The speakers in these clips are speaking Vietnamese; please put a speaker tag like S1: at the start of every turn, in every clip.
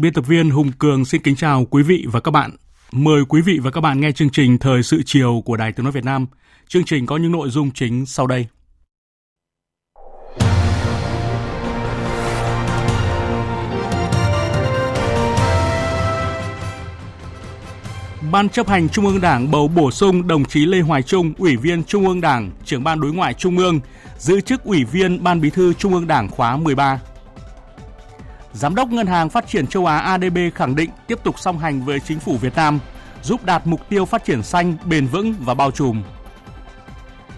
S1: Biên tập viên Hùng Cường xin kính chào quý vị và các bạn. Mời quý vị và các bạn nghe chương trình Thời sự chiều của Đài Tiếng Nói Việt Nam. Chương trình có những nội dung chính sau đây. Ban chấp hành Trung ương Đảng bầu bổ sung đồng chí Lê Hoài Trung, Ủy viên Trung ương Đảng, trưởng ban đối ngoại Trung ương, giữ chức Ủy viên Ban Bí thư Trung ương Đảng khóa 13. Giám đốc Ngân hàng Phát triển châu Á ADB khẳng định tiếp tục song hành với chính phủ Việt Nam, giúp đạt mục tiêu phát triển xanh, bền vững và bao trùm.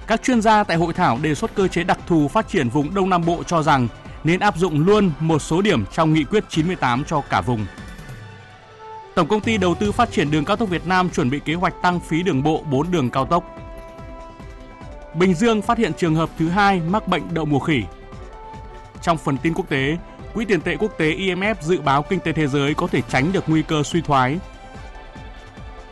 S1: Các chuyên gia tại hội thảo đề xuất cơ chế đặc thù phát triển vùng Đông Nam Bộ cho rằng nên áp dụng luôn một số điểm trong nghị quyết 98 cho cả vùng. Tổng công ty đầu tư phát triển đường cao tốc Việt Nam chuẩn bị kế hoạch tăng phí đường bộ 4 đường cao tốc. Bình Dương phát hiện trường hợp thứ hai mắc bệnh đậu mùa khỉ. Trong phần tin quốc tế, Quỹ tiền tệ quốc tế IMF dự báo kinh tế thế giới có thể tránh được nguy cơ suy thoái.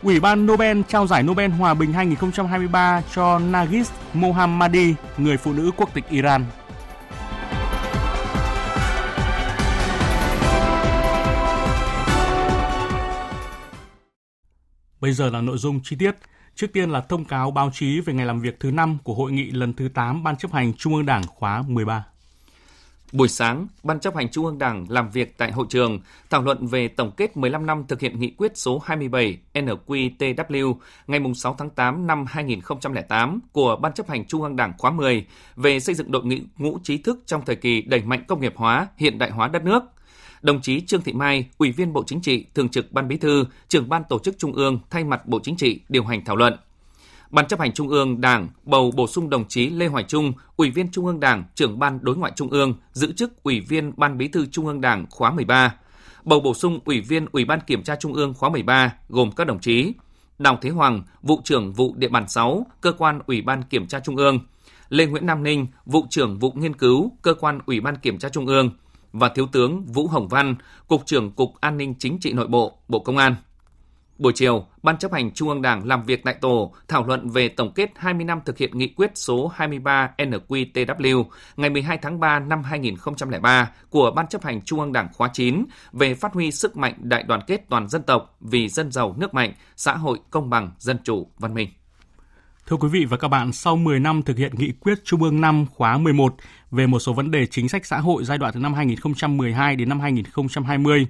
S1: Ủy ban Nobel trao giải Nobel Hòa bình 2023 cho Nagis Mohammadi, người phụ nữ quốc tịch Iran. Bây giờ là nội dung chi tiết. Trước tiên là thông cáo báo chí về ngày làm việc thứ 5 của hội nghị lần thứ 8 Ban chấp hành Trung ương Đảng khóa 13.
S2: Buổi sáng, Ban chấp hành Trung ương Đảng làm việc tại hội trường, thảo luận về tổng kết 15 năm thực hiện nghị quyết số 27 NQTW ngày 6 tháng 8 năm 2008 của Ban chấp hành Trung ương Đảng khóa 10 về xây dựng đội ngũ trí thức trong thời kỳ đẩy mạnh công nghiệp hóa, hiện đại hóa đất nước. Đồng chí Trương Thị Mai, Ủy viên Bộ Chính trị, Thường trực Ban Bí thư, trưởng Ban Tổ chức Trung ương thay mặt Bộ Chính trị điều hành thảo luận. Ban chấp hành Trung ương Đảng bầu bổ sung đồng chí Lê Hoài Trung, Ủy viên Trung ương Đảng, trưởng Ban Đối ngoại Trung ương, giữ chức Ủy viên Ban Bí thư Trung ương Đảng khóa 13. Bầu bổ sung Ủy viên Ủy ban Kiểm tra Trung ương khóa 13 gồm các đồng chí Đào Thế Hoàng, vụ trưởng vụ địa bàn 6, cơ quan Ủy ban Kiểm tra Trung ương, Lê Nguyễn Nam Ninh, vụ trưởng vụ nghiên cứu, cơ quan Ủy ban Kiểm tra Trung ương và Thiếu tướng Vũ Hồng Văn, cục trưởng Cục An ninh Chính trị Nội bộ, Bộ Công an. Buổi chiều, Ban chấp hành Trung ương Đảng làm việc tại tổ thảo luận về tổng kết 20 năm thực hiện nghị quyết số 23 NQTW ngày 12 tháng 3 năm 2003 của Ban chấp hành Trung ương Đảng khóa 9 về phát huy sức mạnh đại đoàn kết toàn dân tộc vì dân giàu nước mạnh, xã hội công bằng, dân chủ, văn minh.
S1: Thưa quý vị và các bạn, sau 10 năm thực hiện nghị quyết Trung ương 5 khóa 11 về một số vấn đề chính sách xã hội giai đoạn từ năm 2012 đến năm 2020,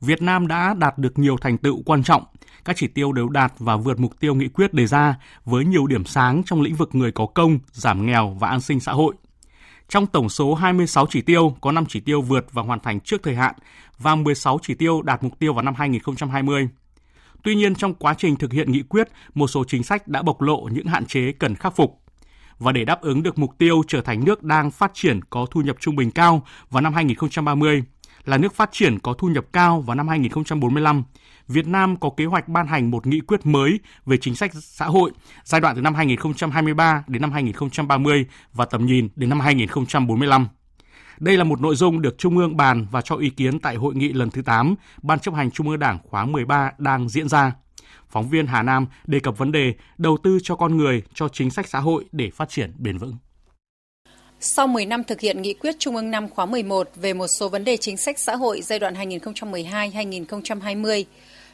S1: Việt Nam đã đạt được nhiều thành tựu quan trọng. Các chỉ tiêu đều đạt và vượt mục tiêu nghị quyết đề ra với nhiều điểm sáng trong lĩnh vực người có công, giảm nghèo và an sinh xã hội. Trong tổng số 26 chỉ tiêu, có 5 chỉ tiêu vượt và hoàn thành trước thời hạn và 16 chỉ tiêu đạt mục tiêu vào năm 2020. Tuy nhiên, trong quá trình thực hiện nghị quyết, một số chính sách đã bộc lộ những hạn chế cần khắc phục. Và để đáp ứng được mục tiêu trở thành nước đang phát triển có thu nhập trung bình cao vào năm 2030, là nước phát triển có thu nhập cao vào năm 2045, Việt Nam có kế hoạch ban hành một nghị quyết mới về chính sách xã hội giai đoạn từ năm 2023 đến năm 2030 và tầm nhìn đến năm 2045. Đây là một nội dung được Trung ương bàn và cho ý kiến tại hội nghị lần thứ 8 Ban chấp hành Trung ương Đảng khóa 13 đang diễn ra. Phóng viên Hà Nam đề cập vấn đề đầu tư cho con người, cho chính sách xã hội để phát triển bền vững.
S3: Sau 10 năm thực hiện nghị quyết Trung ương 5 khóa 11 về một số vấn đề chính sách xã hội giai đoạn 2012-2020,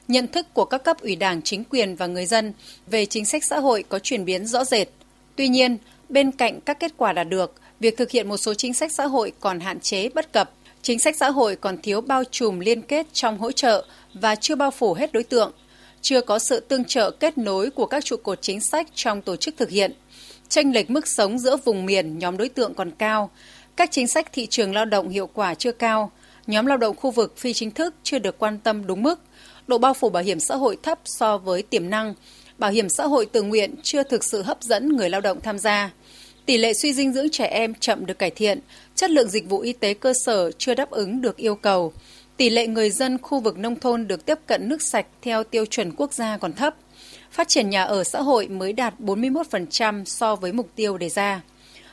S3: nhận thức của các cấp ủy đảng, chính quyền và người dân về chính sách xã hội có chuyển biến rõ rệt. Tuy nhiên, bên cạnh các kết quả đạt được, việc thực hiện một số chính sách xã hội còn hạn chế bất cập, chính sách xã hội còn thiếu bao trùm liên kết trong hỗ trợ và chưa bao phủ hết đối tượng, chưa có sự tương trợ kết nối của các trụ cột chính sách trong tổ chức thực hiện. Tranh lệch mức sống giữa vùng miền, nhóm đối tượng còn cao, các chính sách thị trường lao động hiệu quả chưa cao, nhóm lao động khu vực phi chính thức chưa được quan tâm đúng mức, độ bao phủ bảo hiểm xã hội thấp so với tiềm năng, bảo hiểm xã hội tự nguyện chưa thực sự hấp dẫn người lao động tham gia. Tỷ lệ suy dinh dưỡng trẻ em chậm được cải thiện, chất lượng dịch vụ y tế cơ sở chưa đáp ứng được yêu cầu. Tỷ lệ người dân khu vực nông thôn được tiếp cận nước sạch theo tiêu chuẩn quốc gia còn thấp. Phát triển nhà ở xã hội mới đạt 41% so với mục tiêu đề ra.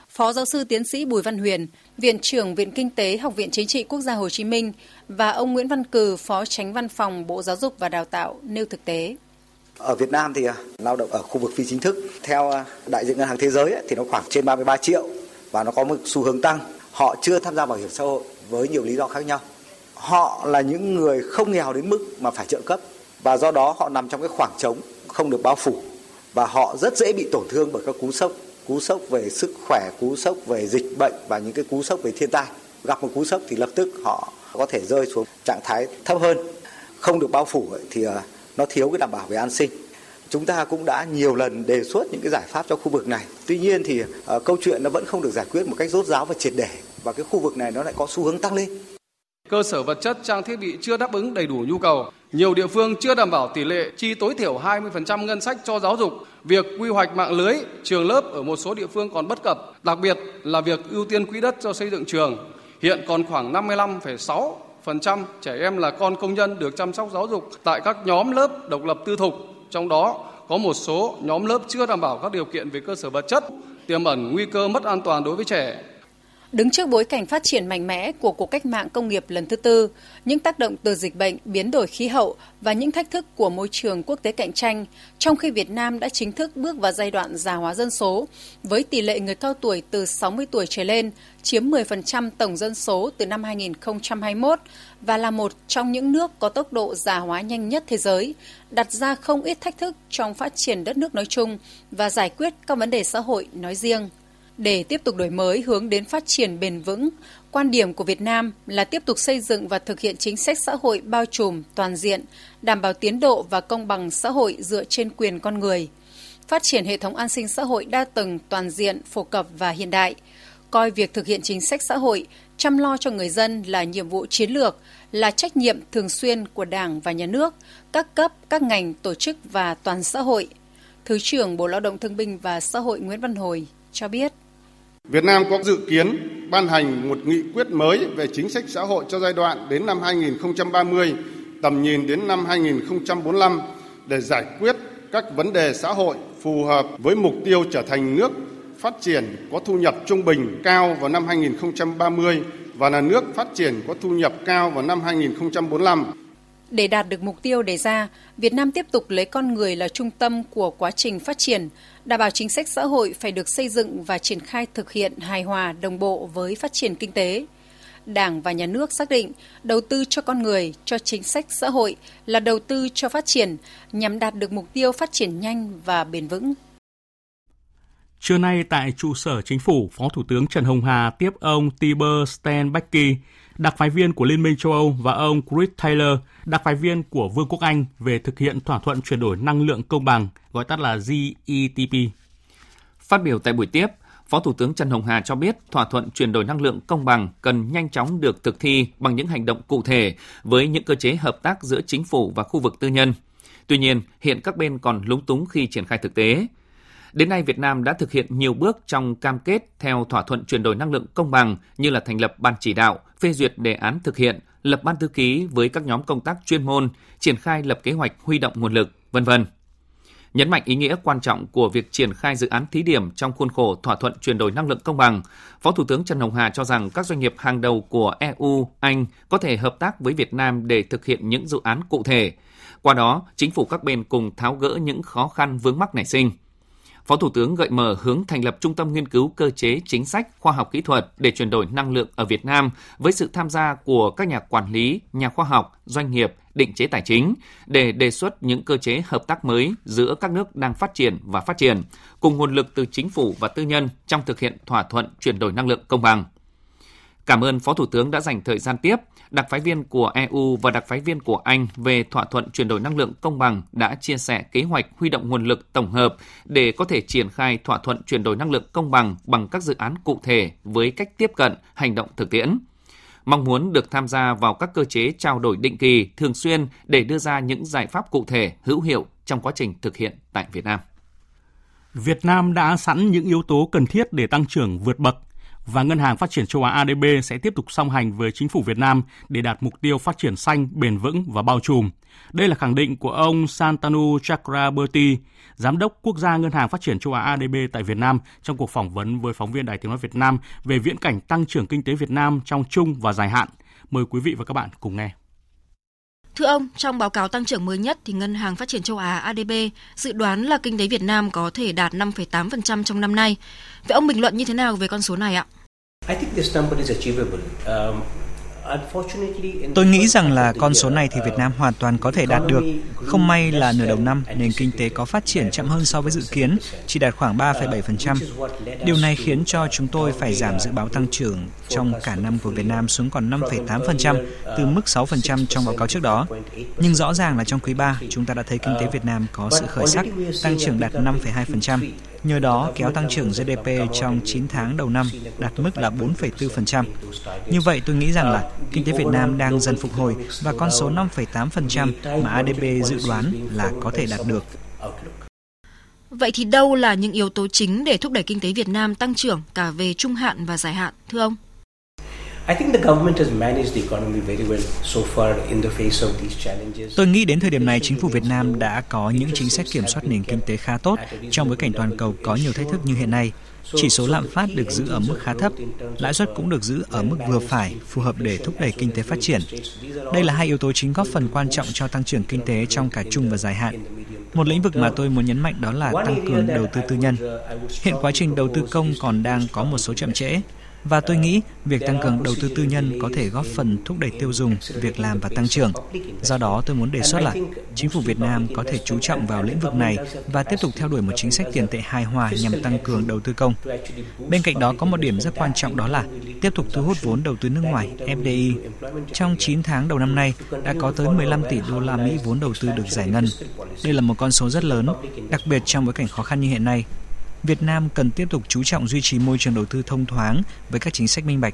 S3: Phó giáo sư tiến sĩ Bùi Văn Huyền, Viện trưởng Viện Kinh tế Học viện Chính trị Quốc gia Hồ Chí Minh và ông Nguyễn Văn Cừ, Phó Tránh Văn phòng Bộ Giáo dục và Đào tạo nêu thực tế.
S4: Ở Việt Nam thì à, lao động ở khu vực phi chính thức theo à, đại diện ngân hàng thế giới thì nó khoảng trên 33 triệu và nó có một xu hướng tăng. Họ chưa tham gia bảo hiểm xã hội với nhiều lý do khác nhau. Họ là những người không nghèo đến mức mà phải trợ cấp và do đó họ nằm trong cái khoảng trống không được bao phủ. Và họ rất dễ bị tổn thương bởi các cú sốc cú sốc về sức khỏe cú sốc về dịch bệnh và những cái cú sốc về thiên tai. Gặp một cú sốc thì lập tức họ có thể rơi xuống trạng thái thấp hơn. Không được bao phủ thì ờ, nó thiếu cái đảm bảo về an sinh. Chúng ta cũng đã nhiều lần đề xuất những cái giải pháp cho khu vực này. Tuy nhiên thì uh, câu chuyện nó vẫn không được giải quyết một cách rốt ráo và triệt để và cái khu vực này nó lại có xu hướng tăng lên.
S5: Cơ sở vật chất trang thiết bị chưa đáp ứng đầy đủ nhu cầu nhiều địa phương chưa đảm bảo tỷ lệ chi tối thiểu 20% ngân sách cho giáo dục. Việc quy hoạch mạng lưới trường lớp ở một số địa phương còn bất cập đặc biệt là việc ưu tiên quỹ đất cho xây dựng trường. Hiện còn khoảng 55,6 phần trăm trẻ em là con công nhân được chăm sóc giáo dục tại các nhóm lớp độc lập tư thục, trong đó có một số nhóm lớp chưa đảm bảo các điều kiện về cơ sở vật chất, tiềm ẩn nguy cơ mất an toàn đối với trẻ.
S3: Đứng trước bối cảnh phát triển mạnh mẽ của cuộc cách mạng công nghiệp lần thứ tư, những tác động từ dịch bệnh, biến đổi khí hậu và những thách thức của môi trường quốc tế cạnh tranh, trong khi Việt Nam đã chính thức bước vào giai đoạn già hóa dân số, với tỷ lệ người cao tuổi từ 60 tuổi trở lên chiếm 10% tổng dân số từ năm 2021 và là một trong những nước có tốc độ già hóa nhanh nhất thế giới, đặt ra không ít thách thức trong phát triển đất nước nói chung và giải quyết các vấn đề xã hội nói riêng. Để tiếp tục đổi mới hướng đến phát triển bền vững, quan điểm của Việt Nam là tiếp tục xây dựng và thực hiện chính sách xã hội bao trùm, toàn diện, đảm bảo tiến độ và công bằng xã hội dựa trên quyền con người. Phát triển hệ thống an sinh xã hội đa tầng, toàn diện, phổ cập và hiện đại. Coi việc thực hiện chính sách xã hội, chăm lo cho người dân là nhiệm vụ chiến lược, là trách nhiệm thường xuyên của Đảng và Nhà nước, các cấp, các ngành, tổ chức và toàn xã hội. Thứ trưởng Bộ Lao động Thương binh và Xã hội Nguyễn Văn Hồi cho biết.
S6: Việt Nam có dự kiến ban hành một nghị quyết mới về chính sách xã hội cho giai đoạn đến năm 2030, tầm nhìn đến năm 2045 để giải quyết các vấn đề xã hội phù hợp với mục tiêu trở thành nước phát triển có thu nhập trung bình cao vào năm 2030 và là nước phát triển có thu nhập cao vào năm 2045.
S3: Để đạt được mục tiêu đề ra, Việt Nam tiếp tục lấy con người là trung tâm của quá trình phát triển, đảm bảo chính sách xã hội phải được xây dựng và triển khai thực hiện hài hòa đồng bộ với phát triển kinh tế. Đảng và nhà nước xác định đầu tư cho con người, cho chính sách xã hội là đầu tư cho phát triển nhằm đạt được mục tiêu phát triển nhanh và bền vững.
S1: Trưa nay tại trụ sở chính phủ, Phó Thủ tướng Trần Hồng Hà tiếp ông Tiber Stenbecki, đặc phái viên của Liên minh châu Âu và ông Chris Taylor, đặc phái viên của Vương quốc Anh về thực hiện thỏa thuận chuyển đổi năng lượng công bằng, gọi tắt là GETP.
S2: Phát biểu tại buổi tiếp, Phó Thủ tướng Trần Hồng Hà cho biết thỏa thuận chuyển đổi năng lượng công bằng cần nhanh chóng được thực thi bằng những hành động cụ thể với những cơ chế hợp tác giữa chính phủ và khu vực tư nhân. Tuy nhiên, hiện các bên còn lúng túng khi triển khai thực tế. Đến nay, Việt Nam đã thực hiện nhiều bước trong cam kết theo thỏa thuận chuyển đổi năng lượng công bằng như là thành lập ban chỉ đạo, phê duyệt đề án thực hiện, lập ban thư ký với các nhóm công tác chuyên môn, triển khai lập kế hoạch huy động nguồn lực, vân vân. Nhấn mạnh ý nghĩa quan trọng của việc triển khai dự án thí điểm trong khuôn khổ thỏa thuận chuyển đổi năng lượng công bằng, Phó Thủ tướng Trần Hồng Hà cho rằng các doanh nghiệp hàng đầu của EU, Anh có thể hợp tác với Việt Nam để thực hiện những dự án cụ thể. Qua đó, chính phủ các bên cùng tháo gỡ những khó khăn vướng mắc nảy sinh – Phó Thủ tướng gợi mở hướng thành lập Trung tâm Nghiên cứu Cơ chế Chính sách Khoa học Kỹ thuật để chuyển đổi năng lượng ở Việt Nam với sự tham gia của các nhà quản lý, nhà khoa học, doanh nghiệp, định chế tài chính để đề xuất những cơ chế hợp tác mới giữa các nước đang phát triển và phát triển, cùng nguồn lực từ chính phủ và tư nhân trong thực hiện thỏa thuận chuyển đổi năng lượng công bằng. Cảm ơn Phó Thủ tướng đã dành thời gian tiếp. Đặc phái viên của EU và đặc phái viên của Anh về thỏa thuận chuyển đổi năng lượng công bằng đã chia sẻ kế hoạch huy động nguồn lực tổng hợp để có thể triển khai thỏa thuận chuyển đổi năng lượng công bằng bằng các dự án cụ thể với cách tiếp cận, hành động thực tiễn mong muốn được tham gia vào các cơ chế trao đổi định kỳ thường xuyên để đưa ra những giải pháp cụ thể hữu hiệu trong quá trình thực hiện tại Việt Nam.
S1: Việt Nam đã sẵn những yếu tố cần thiết để tăng trưởng vượt bậc và Ngân hàng Phát triển châu Á ADB sẽ tiếp tục song hành với chính phủ Việt Nam để đạt mục tiêu phát triển xanh, bền vững và bao trùm. Đây là khẳng định của ông Santanu Chakraborty, Giám đốc Quốc gia Ngân hàng Phát triển châu Á ADB tại Việt Nam trong cuộc phỏng vấn với phóng viên Đài Tiếng Nói Việt Nam về viễn cảnh tăng trưởng kinh tế Việt Nam trong trung và dài hạn. Mời quý vị và các bạn cùng nghe.
S7: Thưa ông, trong báo cáo tăng trưởng mới nhất thì Ngân hàng Phát triển châu Á ADB dự đoán là kinh tế Việt Nam có thể đạt 5,8% trong năm nay. Vậy ông bình luận như thế nào về con số này ạ?
S8: Tôi nghĩ rằng là con số này thì Việt Nam hoàn toàn có thể đạt được. Không may là nửa đầu năm, nền kinh tế có phát triển chậm hơn so với dự kiến, chỉ đạt khoảng 3,7%. Điều này khiến cho chúng tôi phải giảm dự báo tăng trưởng trong cả năm của Việt Nam xuống còn 5,8% từ mức 6% trong báo cáo trước đó. Nhưng rõ ràng là trong quý 3, chúng ta đã thấy kinh tế Việt Nam có sự khởi sắc, tăng trưởng đạt 5,2%. Nhờ đó kéo tăng trưởng GDP trong 9 tháng đầu năm đạt mức là 4,4%. Như vậy tôi nghĩ rằng là kinh tế Việt Nam đang dần phục hồi và con số 5,8% mà ADB dự đoán là có thể đạt được.
S7: Vậy thì đâu là những yếu tố chính để thúc đẩy kinh tế Việt Nam tăng trưởng cả về trung hạn và dài hạn, thưa ông?
S8: Tôi nghĩ đến thời điểm này chính phủ Việt Nam đã có những chính sách kiểm soát nền kinh tế khá tốt trong bối cảnh toàn cầu có nhiều thách thức như hiện nay. Chỉ số lạm phát được giữ ở mức khá thấp, lãi suất cũng được giữ ở mức vừa phải, phù hợp để thúc đẩy kinh tế phát triển. Đây là hai yếu tố chính góp phần quan trọng cho tăng trưởng kinh tế trong cả trung và dài hạn. Một lĩnh vực mà tôi muốn nhấn mạnh đó là tăng cường đầu tư tư nhân. Hiện quá trình đầu tư công còn đang có một số chậm trễ, và tôi nghĩ việc tăng cường đầu tư tư nhân có thể góp phần thúc đẩy tiêu dùng, việc làm và tăng trưởng. Do đó, tôi muốn đề xuất là chính phủ Việt Nam có thể chú trọng vào lĩnh vực này và tiếp tục theo đuổi một chính sách tiền tệ hài hòa nhằm tăng cường đầu tư công. Bên cạnh đó có một điểm rất quan trọng đó là tiếp tục thu hút vốn đầu tư nước ngoài FDI. Trong 9 tháng đầu năm nay đã có tới 15 tỷ đô la Mỹ vốn đầu tư được giải ngân. Đây là một con số rất lớn, đặc biệt trong bối cảnh khó khăn như hiện nay. Việt Nam cần tiếp tục chú trọng duy trì môi trường đầu tư thông thoáng với các chính sách minh bạch.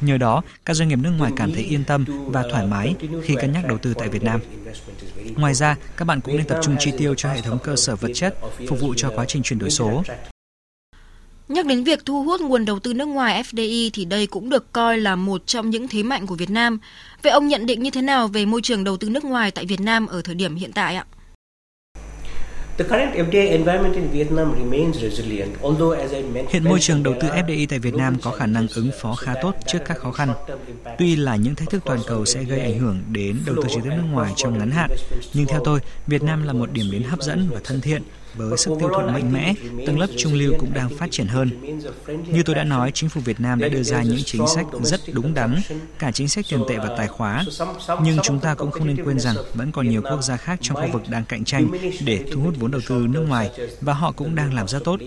S8: Nhờ đó, các doanh nghiệp nước ngoài cảm thấy yên tâm và thoải mái khi cân nhắc đầu tư tại Việt Nam. Ngoài ra, các bạn cũng nên tập trung chi tiêu cho hệ thống cơ sở vật chất phục vụ cho quá trình chuyển đổi số.
S7: Nhắc đến việc thu hút nguồn đầu tư nước ngoài FDI thì đây cũng được coi là một trong những thế mạnh của Việt Nam. Vậy ông nhận định như thế nào về môi trường đầu tư nước ngoài tại Việt Nam ở thời điểm hiện tại ạ?
S8: Hiện môi trường đầu tư FDI tại Việt Nam có khả năng ứng phó khá tốt trước các khó khăn. Tuy là những thách thức toàn cầu sẽ gây ảnh hưởng đến đầu tư trực tiếp nước ngoài trong ngắn hạn, nhưng theo tôi, Việt Nam là một điểm đến hấp dẫn và thân thiện với sức tiêu thụ mạnh mẽ, tầng lớp trung lưu cũng đang phát triển hơn. Như tôi đã nói, chính phủ Việt Nam đã đưa ra những chính sách rất đúng đắn, cả chính sách tiền tệ và tài khóa. Nhưng chúng ta cũng không nên quên rằng vẫn còn nhiều quốc gia khác trong khu vực đang cạnh tranh để thu hút vốn đầu tư nước ngoài và họ cũng đang làm rất tốt.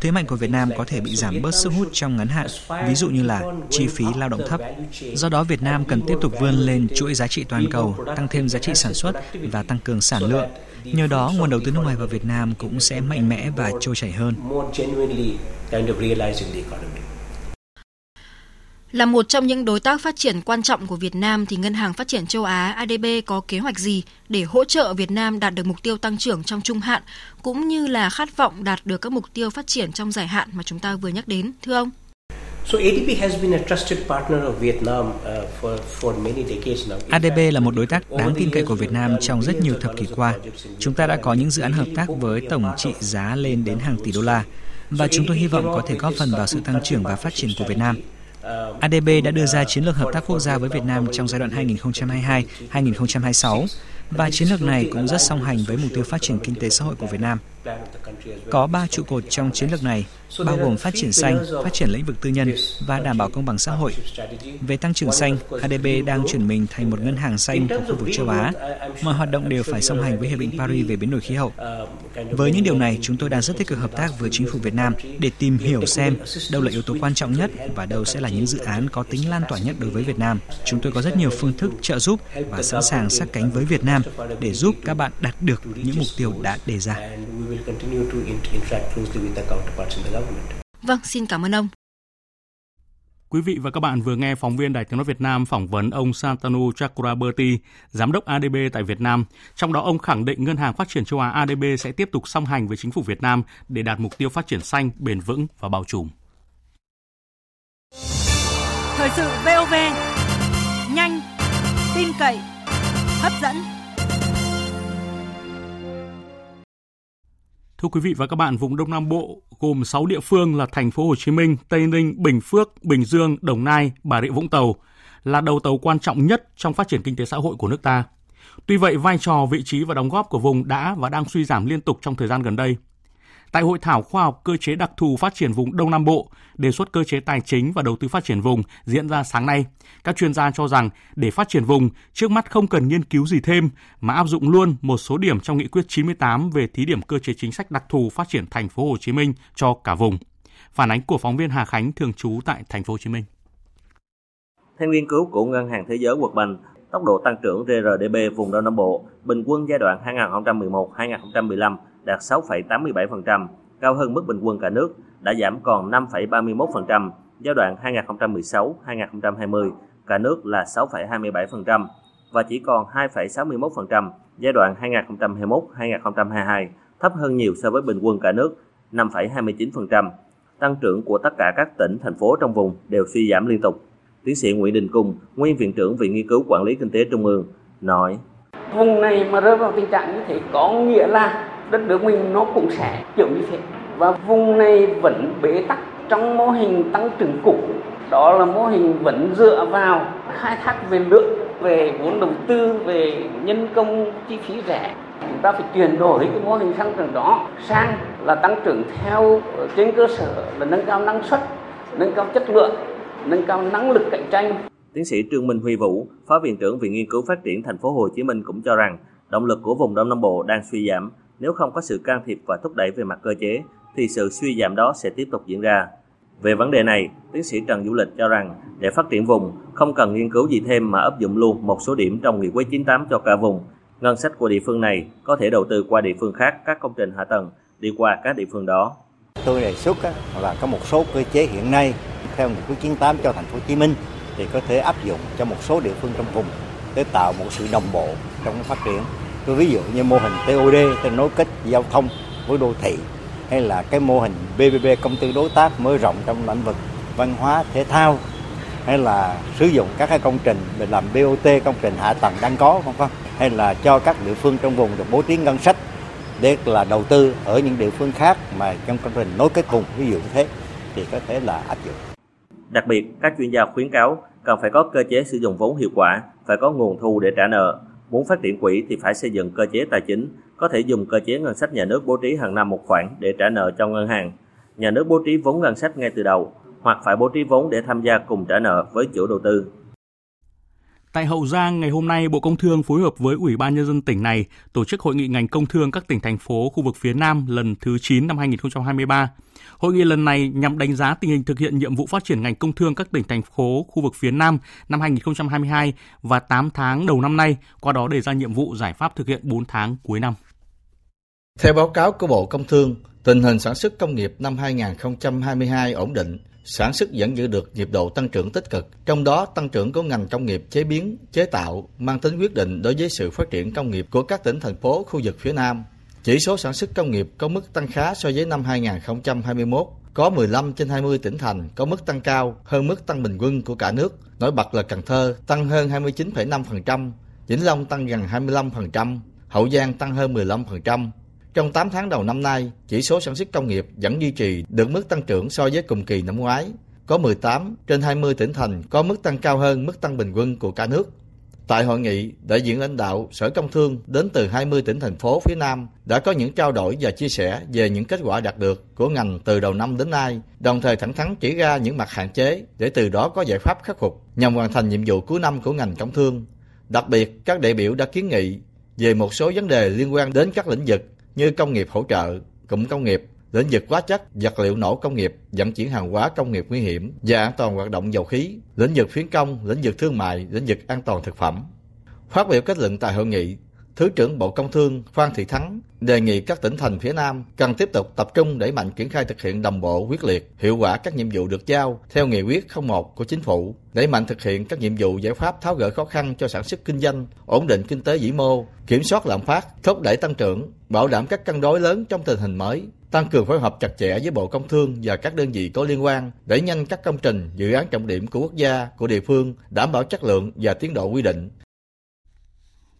S8: Thế mạnh của Việt Nam có thể bị giảm bớt sức hút trong ngắn hạn, ví dụ như là chi phí lao động thấp. Do đó Việt Nam cần tiếp tục vươn lên chuỗi giá trị toàn cầu, tăng thêm giá trị sản xuất và tăng cường sản lượng Nhờ đó, nguồn đầu tư nước ngoài vào Việt Nam cũng sẽ mạnh mẽ và trôi chảy hơn.
S7: Là một trong những đối tác phát triển quan trọng của Việt Nam thì Ngân hàng Phát triển châu Á ADB có kế hoạch gì để hỗ trợ Việt Nam đạt được mục tiêu tăng trưởng trong trung hạn, cũng như là khát vọng đạt được các mục tiêu phát triển trong dài hạn mà chúng ta vừa nhắc đến, thưa ông?
S8: ADB là một đối tác đáng tin cậy của Việt Nam trong rất nhiều thập kỷ qua. Chúng ta đã có những dự án hợp tác với tổng trị giá lên đến hàng tỷ đô la và chúng tôi hy vọng có thể góp phần vào sự tăng trưởng và phát triển của Việt Nam. Um, ADB đã đưa ra chiến lược hợp tác quốc gia với Việt Nam trong giai đoạn 2022-2026 và chiến lược này cũng rất song hành với mục tiêu phát triển kinh tế xã hội của Việt Nam. Có ba trụ cột trong chiến lược này, bao gồm phát triển xanh, phát triển lĩnh vực tư nhân và đảm bảo công bằng xã hội. Về tăng trưởng xanh, ADB đang chuyển mình thành một ngân hàng xanh của khu vực châu Á. Mọi hoạt động đều phải song hành với Hiệp định Paris về biến đổi khí hậu. Với những điều này, chúng tôi đang rất tích cực hợp tác với chính phủ Việt Nam để tìm hiểu xem đâu là yếu tố quan trọng nhất và đâu sẽ là những dự án có tính lan tỏa nhất đối với Việt Nam. Chúng tôi có rất nhiều phương thức trợ giúp và sẵn sàng sát cánh với Việt Nam để giúp các bạn đạt được những mục tiêu đã đề ra.
S7: Vâng, xin cảm ơn ông.
S1: Quý vị và các bạn vừa nghe phóng viên Đài Tiếng Nói Việt Nam phỏng vấn ông Santanu Chakraborty, giám đốc ADB tại Việt Nam. Trong đó ông khẳng định Ngân hàng Phát triển châu Á ADB sẽ tiếp tục song hành với chính phủ Việt Nam để đạt mục tiêu phát triển xanh, bền vững và bao trùm.
S9: Thời sự VOV, nhanh, tin cậy, hấp dẫn.
S1: Thưa quý vị và các bạn, vùng Đông Nam Bộ gồm 6 địa phương là thành phố Hồ Chí Minh, Tây Ninh, Bình Phước, Bình Dương, Đồng Nai, Bà Rịa Vũng Tàu là đầu tàu quan trọng nhất trong phát triển kinh tế xã hội của nước ta. Tuy vậy, vai trò, vị trí và đóng góp của vùng đã và đang suy giảm liên tục trong thời gian gần đây. Tại hội thảo khoa học cơ chế đặc thù phát triển vùng Đông Nam Bộ, đề xuất cơ chế tài chính và đầu tư phát triển vùng diễn ra sáng nay, các chuyên gia cho rằng để phát triển vùng, trước mắt không cần nghiên cứu gì thêm mà áp dụng luôn một số điểm trong nghị quyết 98 về thí điểm cơ chế chính sách đặc thù phát triển thành phố Hồ Chí Minh cho cả vùng. Phản ánh của phóng viên Hà Khánh thường trú tại thành phố Hồ Chí Minh.
S10: Theo nghiên cứu của Ngân hàng Thế giới World Bank, tốc độ tăng trưởng GRDP vùng Đông Nam Bộ bình quân giai đoạn 2011-2015 đạt 6,87%, cao hơn mức bình quân cả nước, đã giảm còn 5,31%. Giai đoạn 2016-2020, cả nước là 6,27% và chỉ còn 2,61% giai đoạn 2021-2022, thấp hơn nhiều so với bình quân cả nước 5,29%. Tăng trưởng của tất cả các tỉnh, thành phố trong vùng đều suy giảm liên tục. Tiến sĩ Nguyễn Đình Cung, nguyên viện trưởng Viện Nghiên cứu Quản lý Kinh tế Trung ương, nói
S11: Vùng này mà rơi vào tình trạng như thế có nghĩa là đất nước mình nó cũng sẽ kiểu như thế. Và vùng này vẫn bế tắc trong mô hình tăng trưởng cũ. Đó là mô hình vẫn dựa vào khai thác về lượng về vốn đầu tư, về nhân công, chi phí rẻ. Chúng ta phải chuyển đổi cái mô hình tăng trưởng đó sang là tăng trưởng theo ờ, trên cơ sở là nâng cao năng suất, nâng cao chất lượng, nâng cao năng lực cạnh tranh.
S10: Tiến sĩ Trương Minh Huy Vũ, phó viện trưởng viện nghiên cứu phát triển thành phố Hồ Chí Minh cũng cho rằng động lực của vùng Đông Nam Bộ đang suy giảm nếu không có sự can thiệp và thúc đẩy về mặt cơ chế, thì sự suy giảm đó sẽ tiếp tục diễn ra. Về vấn đề này, tiến sĩ Trần Du Lịch cho rằng để phát triển vùng không cần nghiên cứu gì thêm mà áp dụng luôn một số điểm trong nghị quyết 98 cho cả vùng. Ngân sách của địa phương này có thể đầu tư qua địa phương khác các công trình hạ tầng đi qua các địa phương đó.
S12: Tôi đề xuất là có một số cơ chế hiện nay theo nghị quyết 98 cho thành phố Hồ Chí Minh thì có thể áp dụng cho một số địa phương trong vùng để tạo một sự đồng bộ trong phát triển tôi ví dụ như mô hình TOD tức nối kết giao thông với đô thị hay là cái mô hình BBB công tư đối tác mở rộng trong lĩnh vực văn hóa thể thao hay là sử dụng các cái công trình để làm BOT công trình hạ tầng đang có không không hay là cho các địa phương trong vùng được bố trí ngân sách để là đầu tư ở những địa phương khác mà trong công trình nối kết vùng ví dụ như thế thì có thể là áp dụng.
S10: Đặc biệt, các chuyên gia khuyến cáo cần phải có cơ chế sử dụng vốn hiệu quả, phải có nguồn thu để trả nợ, Muốn phát triển quỹ thì phải xây dựng cơ chế tài chính, có thể dùng cơ chế ngân sách nhà nước bố trí hàng năm một khoản để trả nợ cho ngân hàng. Nhà nước bố trí vốn ngân sách ngay từ đầu, hoặc phải bố trí vốn để tham gia cùng trả nợ với chủ đầu tư.
S1: Tại Hậu Giang, ngày hôm nay, Bộ Công Thương phối hợp với Ủy ban Nhân dân tỉnh này tổ chức Hội nghị ngành công thương các tỉnh, thành phố, khu vực phía Nam lần thứ 9 năm 2023. Hội nghị lần này nhằm đánh giá tình hình thực hiện nhiệm vụ phát triển ngành công thương các tỉnh, thành phố, khu vực phía Nam năm 2022 và 8 tháng đầu năm nay, qua đó đề ra nhiệm vụ giải pháp thực hiện 4 tháng cuối năm.
S13: Theo báo cáo của Bộ Công Thương, tình hình sản xuất công nghiệp năm 2022 ổn định, sản xuất vẫn giữ được nhịp độ tăng trưởng tích cực. Trong đó, tăng trưởng của ngành công nghiệp chế biến, chế tạo mang tính quyết định đối với sự phát triển công nghiệp của các tỉnh thành phố khu vực phía Nam. Chỉ số sản xuất công nghiệp có mức tăng khá so với năm 2021. Có 15 trên 20 tỉnh thành có mức tăng cao hơn mức tăng bình quân của cả nước. Nổi bật là Cần Thơ tăng hơn 29,5%, Vĩnh Long tăng gần 25%, Hậu Giang tăng hơn 15%, trong 8 tháng đầu năm nay, chỉ số sản xuất công nghiệp vẫn duy trì được mức tăng trưởng so với cùng kỳ năm ngoái. Có 18 trên 20 tỉnh thành có mức tăng cao hơn mức tăng bình quân của cả nước. Tại hội nghị, đại diện lãnh đạo Sở Công Thương đến từ 20 tỉnh thành phố phía Nam đã có những trao đổi và chia sẻ về những kết quả đạt được của ngành từ đầu năm đến nay, đồng thời thẳng thắn chỉ ra những mặt hạn chế để từ đó có giải pháp khắc phục nhằm hoàn thành nhiệm vụ cuối năm của ngành công thương. Đặc biệt, các đại biểu đã kiến nghị về một số vấn đề liên quan đến các lĩnh vực như công nghiệp hỗ trợ, cụm công nghiệp, lĩnh vực hóa chất, vật liệu nổ công nghiệp, vận chuyển hàng hóa công nghiệp nguy hiểm và an toàn hoạt động dầu khí, lĩnh vực phiến công, lĩnh vực thương mại, lĩnh vực an toàn thực phẩm. Phát biểu kết luận tại hội nghị, Thứ trưởng Bộ Công Thương Phan Thị Thắng đề nghị các tỉnh thành phía Nam cần tiếp tục tập trung đẩy mạnh triển khai thực hiện đồng bộ quyết liệt, hiệu quả các nhiệm vụ được giao theo nghị quyết 01 của chính phủ, đẩy mạnh thực hiện các nhiệm vụ giải pháp tháo gỡ khó khăn cho sản xuất kinh doanh, ổn định kinh tế vĩ mô, kiểm soát lạm phát, thúc đẩy tăng trưởng, bảo đảm các cân đối lớn trong tình hình mới, tăng cường phối hợp chặt chẽ với Bộ Công Thương và các đơn vị có liên quan, đẩy nhanh các công trình, dự án trọng điểm của quốc gia, của địa phương, đảm bảo chất lượng và tiến độ quy định,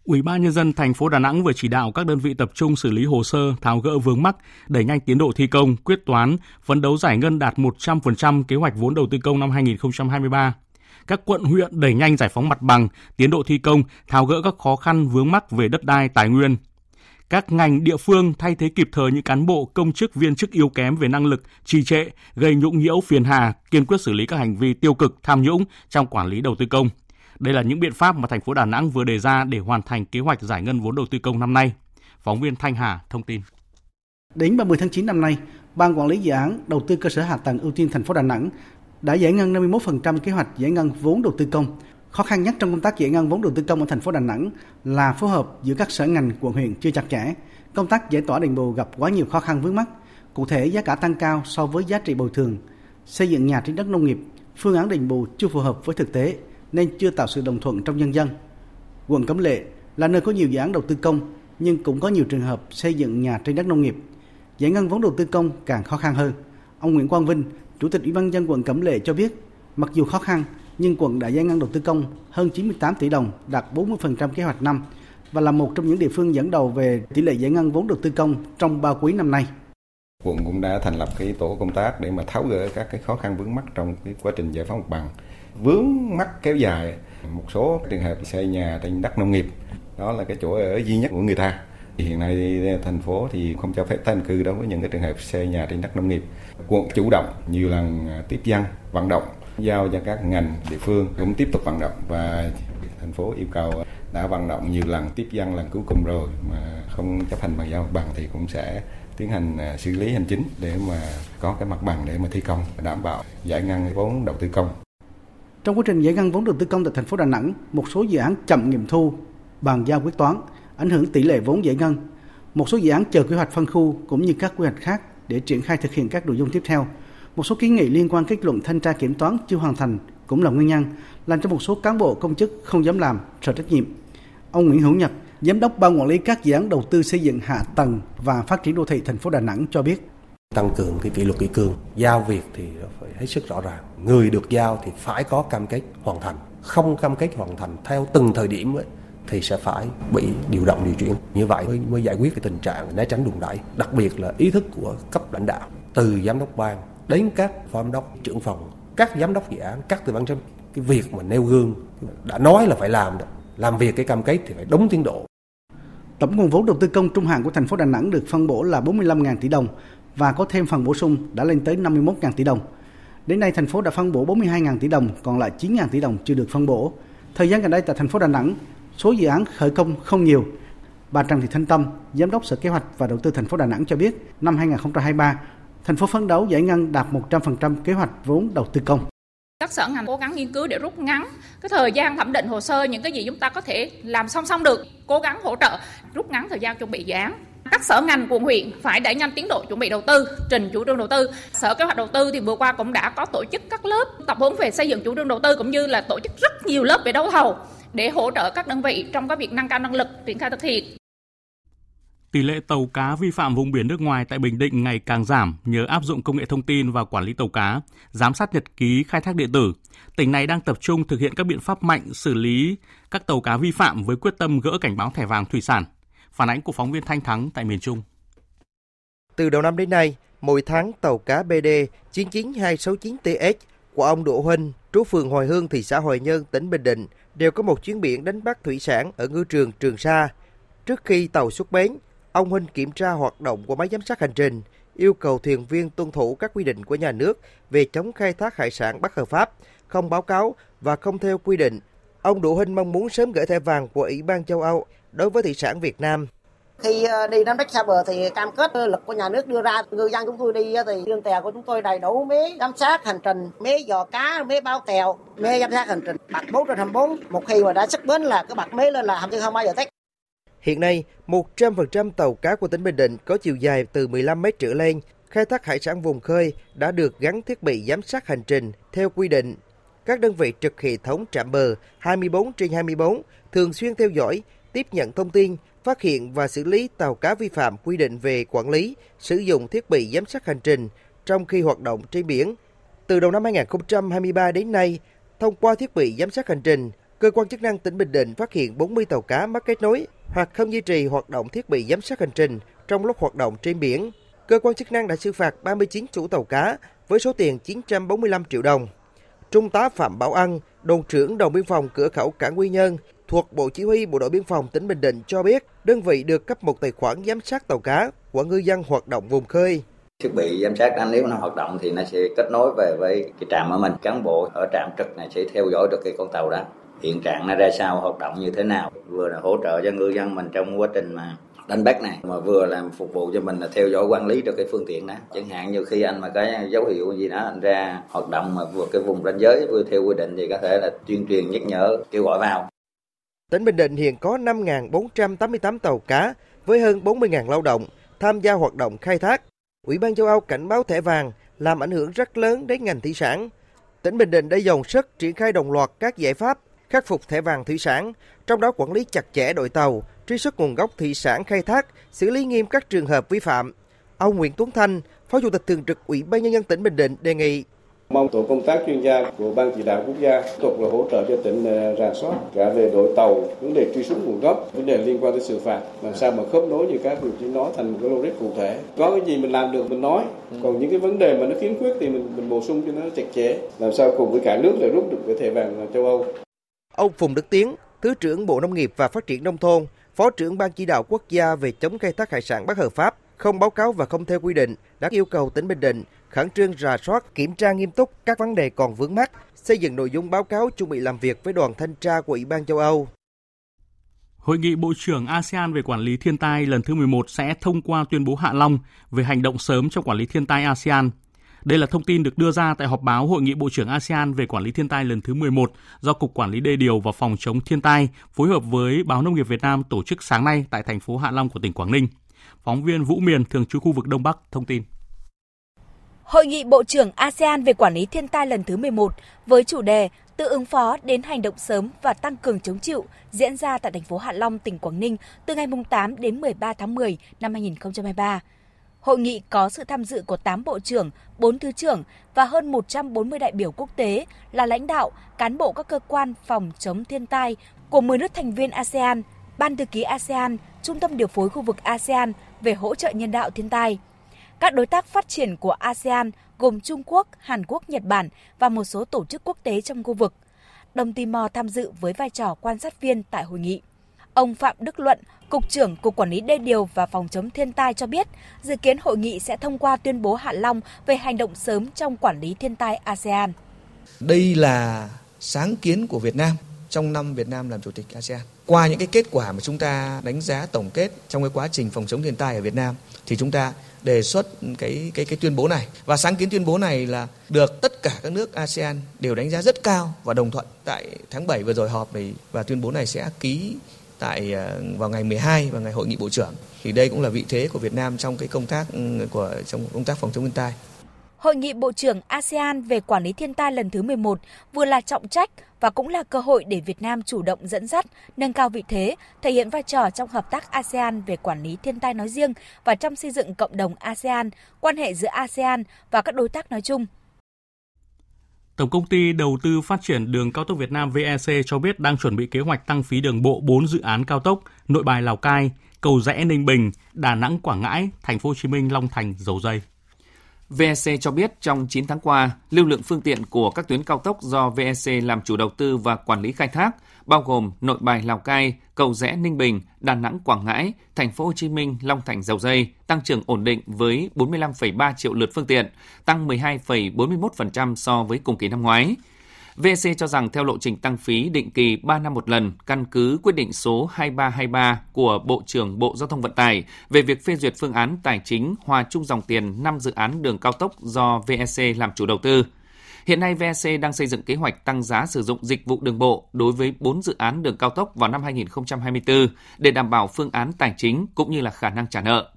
S1: Ủy ban nhân dân thành phố Đà Nẵng vừa chỉ đạo các đơn vị tập trung xử lý hồ sơ, tháo gỡ vướng mắc, đẩy nhanh tiến độ thi công, quyết toán, phấn đấu giải ngân đạt 100% kế hoạch vốn đầu tư công năm 2023. Các quận huyện đẩy nhanh giải phóng mặt bằng, tiến độ thi công, tháo gỡ các khó khăn vướng mắc về đất đai, tài nguyên. Các ngành địa phương thay thế kịp thời những cán bộ, công chức, viên chức yếu kém về năng lực, trì trệ, gây nhũng nhiễu phiền hà, kiên quyết xử lý các hành vi tiêu cực, tham nhũng trong quản lý đầu tư công đây là những biện pháp mà thành phố Đà Nẵng vừa đề ra để hoàn thành kế hoạch giải ngân vốn đầu tư công năm nay. Phóng viên Thanh Hà thông tin.
S14: Đến 30 tháng 9 năm nay, Ban quản lý dự án đầu tư cơ sở hạ tầng ưu tiên thành phố Đà Nẵng đã giải ngân 51% kế hoạch giải ngân vốn đầu tư công. Khó khăn nhất trong công tác giải ngân vốn đầu tư công ở thành phố Đà Nẵng là phối hợp giữa các sở ngành quận huyện chưa chặt chẽ. Công tác giải tỏa đền bù gặp quá nhiều khó khăn vướng mắt. Cụ thể giá cả tăng cao so với giá trị bồi thường. Xây dựng nhà trên đất nông nghiệp, phương án đền bù chưa phù hợp với thực tế, nên chưa tạo sự đồng thuận trong nhân dân. Quận Cẩm Lệ là nơi có nhiều dự án đầu tư công nhưng cũng có nhiều trường hợp xây dựng nhà trên đất nông nghiệp. Giải ngân vốn đầu tư công càng khó khăn hơn. Ông Nguyễn Quang Vinh, Chủ tịch Ủy ban dân quận Cẩm Lệ cho biết, mặc dù khó khăn nhưng quận đã giải ngân đầu tư công hơn 98 tỷ đồng, đạt 40% kế hoạch năm và là một trong những địa phương dẫn đầu về tỷ lệ giải ngân vốn đầu tư công trong ba quý năm nay.
S15: Quận cũng đã thành lập cái tổ công tác để mà tháo gỡ các cái khó khăn vướng mắt trong cái quá trình giải phóng mặt bằng vướng mắc kéo dài một số trường hợp xây nhà trên đất nông nghiệp. Đó là cái chỗ ở duy nhất của người ta. Hiện nay thành phố thì không cho phép tái định cư đối với những cái trường hợp xây nhà trên đất nông nghiệp. Quận chủ động, nhiều lần à, tiếp dân, vận động, giao cho các ngành địa phương cũng tiếp tục vận động. Và thành phố yêu cầu đã vận động nhiều lần, tiếp dân lần cuối cùng rồi mà không chấp hành bằng giao bằng thì cũng sẽ tiến hành à, xử lý hành chính để mà có cái mặt bằng để mà thi công, đảm bảo giải ngân vốn đầu tư công
S14: trong quá trình giải ngân vốn đầu tư công tại thành phố Đà Nẵng, một số dự án chậm nghiệm thu, bàn giao quyết toán, ảnh hưởng tỷ lệ vốn giải ngân. Một số dự án chờ quy hoạch phân khu cũng như các quy hoạch khác để triển khai thực hiện các nội dung tiếp theo. Một số kiến nghị liên quan kết luận thanh tra kiểm toán chưa hoàn thành cũng là nguyên nhân làm cho một số cán bộ công chức không dám làm, sợ trách nhiệm. Ông Nguyễn Hữu Nhật, Giám đốc Ban quản lý các dự án đầu tư xây dựng hạ tầng và phát triển đô thị thành phố Đà Nẵng cho biết
S16: tăng cường cái kỷ luật kỷ cương. Giao việc thì phải hết sức rõ ràng. Người được giao thì phải có cam kết hoàn thành. Không cam kết hoàn thành theo từng thời điểm ấy, thì sẽ phải bị điều động điều chuyển. Như vậy mới, mới giải quyết cái tình trạng né tránh đùn đẩy đặc biệt là ý thức của cấp lãnh đạo từ giám đốc ban đến các phó giám đốc trưởng phòng các giám đốc dự án các tư vấn cái việc mà nêu gương đã nói là phải làm đó. Làm việc cái cam kết thì phải đúng tiến độ.
S14: Tổng nguồn vốn đầu tư công trung hạn của thành phố Đà Nẵng được phân bổ là 45.000 tỷ đồng, và có thêm phần bổ sung đã lên tới 51.000 tỷ đồng. Đến nay thành phố đã phân bổ 42.000 tỷ đồng, còn lại 9.000 tỷ đồng chưa được phân bổ. Thời gian gần đây tại thành phố Đà Nẵng, số dự án khởi công không nhiều. Bà Trần Thị Thanh Tâm, Giám đốc Sở Kế hoạch và Đầu tư thành phố Đà Nẵng cho biết, năm 2023, thành phố phấn đấu giải ngân đạt 100% kế hoạch vốn đầu tư công.
S17: Các sở ngành cố gắng nghiên cứu để rút ngắn cái thời gian thẩm định hồ sơ những cái gì chúng ta có thể làm song song được, cố gắng hỗ trợ rút ngắn thời gian chuẩn bị dự án các sở ngành quận huyện phải đẩy nhanh tiến độ chuẩn bị đầu tư, trình chủ trương đầu tư. Sở kế hoạch đầu tư thì vừa qua cũng đã có tổ chức các lớp tập huấn về xây dựng chủ trương đầu tư cũng như là tổ chức rất nhiều lớp về đấu thầu để hỗ trợ các đơn vị trong các việc nâng cao năng lực triển khai thực hiện.
S1: Tỷ lệ tàu cá vi phạm vùng biển nước ngoài tại Bình Định ngày càng giảm nhờ áp dụng công nghệ thông tin và quản lý tàu cá, giám sát nhật ký khai thác điện tử. Tỉnh này đang tập trung thực hiện các biện pháp mạnh xử lý các tàu cá vi phạm với quyết tâm gỡ cảnh báo thẻ vàng thủy sản. Phản ánh của phóng viên Thanh Thắng tại miền Trung.
S18: Từ đầu năm đến nay, mỗi tháng tàu cá BD 99269TS của ông Đỗ Huynh, trú phường Hồi Hương, thị xã Hoài Nhơn, tỉnh Bình Định đều có một chuyến biển đánh bắt thủy sản ở ngư trường Trường Sa. Trước khi tàu xuất bến, ông Huynh kiểm tra hoạt động của máy giám sát hành trình, yêu cầu thuyền viên tuân thủ các quy định của nhà nước về chống khai thác hải sản bất hợp pháp, không báo cáo và không theo quy định. Ông Đỗ Huynh mong muốn sớm gửi thẻ vàng của Ủy ban châu Âu đối với thủy sản Việt Nam.
S19: Khi ờ, đi đánh bắt xa bờ thì cam kết lực của nhà nước đưa ra, ngư dân chúng tôi đi thì riêng tèo của chúng tôi đầy đủ mé giám sát hành trình, mé dò cá, mé bao tèo, mé giám sát hành trình, bạc 4 trên 24. Một khi mà đã xuất bến là cái bạc mé lên là 24 không bao giờ tách.
S18: Hiện nay, 100% tàu cá của tỉnh Bình Định có chiều dài từ 15 mét trở lên, khai thác hải sản vùng khơi đã được gắn thiết bị giám sát hành trình theo quy định. Các đơn vị trực hệ thống trạm bờ 24 trên 24 thường xuyên theo dõi, tiếp nhận thông tin, phát hiện và xử lý tàu cá vi phạm quy định về quản lý, sử dụng thiết bị giám sát hành trình trong khi hoạt động trên biển. Từ đầu năm 2023 đến nay, thông qua thiết bị giám sát hành trình, cơ quan chức năng tỉnh Bình Định phát hiện 40 tàu cá mất kết nối hoặc không duy trì hoạt động thiết bị giám sát hành trình trong lúc hoạt động trên biển. Cơ quan chức năng đã xử phạt 39 chủ tàu cá với số tiền 945 triệu đồng. Trung tá Phạm Bảo An đồn trưởng đồn biên phòng cửa khẩu Cảng Quy Nhơn, thuộc Bộ Chỉ huy Bộ đội Biên phòng tỉnh Bình Định cho biết, đơn vị được cấp một tài khoản giám sát tàu cá của ngư dân hoạt động vùng khơi.
S20: Thiết bị giám sát đó nếu nó hoạt động thì nó sẽ kết nối về với cái trạm ở mình. Cán bộ ở trạm trực này sẽ theo dõi được cái con tàu đó. Hiện trạng nó ra sao, hoạt động như thế nào. Vừa là hỗ trợ cho ngư dân mình trong quá trình mà đánh bắt này mà vừa làm phục vụ cho mình là theo dõi quản lý cho cái phương tiện đó chẳng hạn như khi anh mà có dấu hiệu gì đó anh ra hoạt động mà vượt cái vùng ranh giới vừa theo quy định thì có thể là tuyên truyền nhắc nhở kêu gọi vào
S18: Tỉnh Bình Định hiện có 5.488 tàu cá với hơn 40.000 lao động tham gia hoạt động khai thác. Ủy ban châu Âu cảnh báo thẻ vàng làm ảnh hưởng rất lớn đến ngành thủy sản. Tỉnh Bình Định đã dồn sức triển khai đồng loạt các giải pháp khắc phục thẻ vàng thủy sản, trong đó quản lý chặt chẽ đội tàu, truy xuất nguồn gốc thủy sản khai thác, xử lý nghiêm các trường hợp vi phạm. Ông Nguyễn Tuấn Thanh, Phó Chủ tịch Thường trực Ủy ban Nhân dân tỉnh Bình Định đề nghị
S21: Mong tổ công tác chuyên gia của Ban chỉ đạo quốc gia tiếp tục là hỗ trợ cho tỉnh ờ, rà soát cả về đội tàu, vấn đề truy xuất nguồn gốc, vấn đề liên quan tới xử phạt, làm sao mà khớp nối như các đồng chí nói thành một cái logic cụ thể. Có cái gì mình làm được mình nói, còn những cái vấn đề mà nó khiếm khuyết thì mình mình bổ sung cho nó chặt chẽ, làm sao cùng với cả nước để rút được cái thẻ vàng châu Âu.
S18: Ông Phùng Đức Tiến, Thứ trưởng Bộ Nông nghiệp và Phát triển Nông thôn, Phó trưởng Ban chỉ đạo quốc gia về chống khai thác hải sản bất hợp pháp, không báo cáo và không theo quy định, đã yêu cầu tỉnh Bình Định khẩn trương rà soát, kiểm tra nghiêm túc các vấn đề còn vướng mắt, xây dựng nội dung báo cáo chuẩn bị làm việc với đoàn thanh tra của Ủy ban châu Âu.
S1: Hội nghị Bộ trưởng ASEAN về quản lý thiên tai lần thứ 11 sẽ thông qua tuyên bố Hạ Long về hành động sớm trong quản lý thiên tai ASEAN. Đây là thông tin được đưa ra tại họp báo Hội nghị Bộ trưởng ASEAN về quản lý thiên tai lần thứ 11 do Cục Quản lý Đê điều và Phòng chống thiên tai phối hợp với Báo Nông nghiệp Việt Nam tổ chức sáng nay tại thành phố Hạ Long của tỉnh Quảng Ninh. Phóng viên Vũ Miền thường trú khu vực Đông Bắc thông tin.
S22: Hội nghị Bộ trưởng ASEAN về quản lý thiên tai lần thứ 11 với chủ đề Tự ứng phó đến hành động sớm và tăng cường chống chịu diễn ra tại thành phố Hạ Long, tỉnh Quảng Ninh từ ngày 8 đến 13 tháng 10 năm 2023. Hội nghị có sự tham dự của 8 bộ trưởng, 4 thứ trưởng và hơn 140 đại biểu quốc tế là lãnh đạo, cán bộ các cơ quan phòng chống thiên tai của 10 nước thành viên ASEAN, Ban thư ký ASEAN, Trung tâm điều phối khu vực ASEAN về hỗ trợ nhân đạo thiên tai. Các đối tác phát triển của ASEAN gồm Trung Quốc, Hàn Quốc, Nhật Bản và một số tổ chức quốc tế trong khu vực. Đồng Timor tham dự với vai trò quan sát viên tại hội nghị. Ông Phạm Đức Luận, Cục trưởng Cục Quản lý Đê điều và Phòng chống thiên tai cho biết, dự kiến hội nghị sẽ thông qua tuyên bố Hạ Long về hành động sớm trong quản lý thiên tai ASEAN.
S23: Đây là sáng kiến của Việt Nam trong năm Việt Nam làm chủ tịch ASEAN. Qua những cái kết quả mà chúng ta đánh giá tổng kết trong cái quá trình phòng chống thiên tai ở Việt Nam thì chúng ta đề xuất cái cái cái tuyên bố này và sáng kiến tuyên bố này là được tất cả các nước ASEAN đều đánh giá rất cao và đồng thuận tại tháng 7 vừa rồi họp này và tuyên bố này sẽ ký tại ờ, vào ngày 12 và ngày hội nghị bộ trưởng thì đây cũng là vị thế của Việt Nam trong cái công tác ừ, của trong công tác phòng chống thiên tai.
S22: Hội nghị Bộ trưởng ASEAN về quản lý thiên tai lần thứ 11 vừa là trọng trách và cũng là cơ hội để Việt Nam chủ động dẫn dắt, nâng cao vị thế, thể hiện vai trò trong hợp tác ASEAN về quản lý thiên tai nói riêng và trong xây dựng cộng đồng ASEAN, quan hệ giữa ASEAN và các đối tác nói chung.
S1: Tổng công ty Đầu tư Phát triển Đường cao tốc Việt Nam VEC cho biết đang chuẩn bị kế hoạch tăng phí đường bộ 4 dự án cao tốc Nội Bài Lào Cai, Cầu Rẽ Ninh Bình, Đà Nẵng Quảng Ngãi, Thành phố Hồ Chí Minh Long Thành Dầu Dây.
S2: VEC cho biết trong 9 tháng qua, lưu lượng phương tiện của các tuyến cao tốc do VEC làm chủ đầu tư và quản lý khai thác, bao gồm Nội Bài Lào Cai, Cầu Rẽ Ninh Bình, Đà Nẵng Quảng Ngãi, Thành phố Hồ Chí Minh Long Thành Dầu Dây tăng trưởng ổn định với 45,3 triệu lượt phương tiện, tăng 12,41% so với cùng kỳ năm ngoái. VEC cho rằng theo lộ trình tăng phí định kỳ 3 năm một lần, căn cứ quyết định số 2323 của Bộ trưởng Bộ Giao thông Vận tải về việc phê duyệt phương án tài chính hòa chung dòng tiền 5 dự án đường cao tốc do VEC làm chủ đầu tư. Hiện nay VEC đang xây dựng kế hoạch tăng giá sử dụng dịch vụ đường bộ đối với 4 dự án đường cao tốc vào năm 2024 để đảm bảo phương án tài chính cũng như là khả năng trả nợ.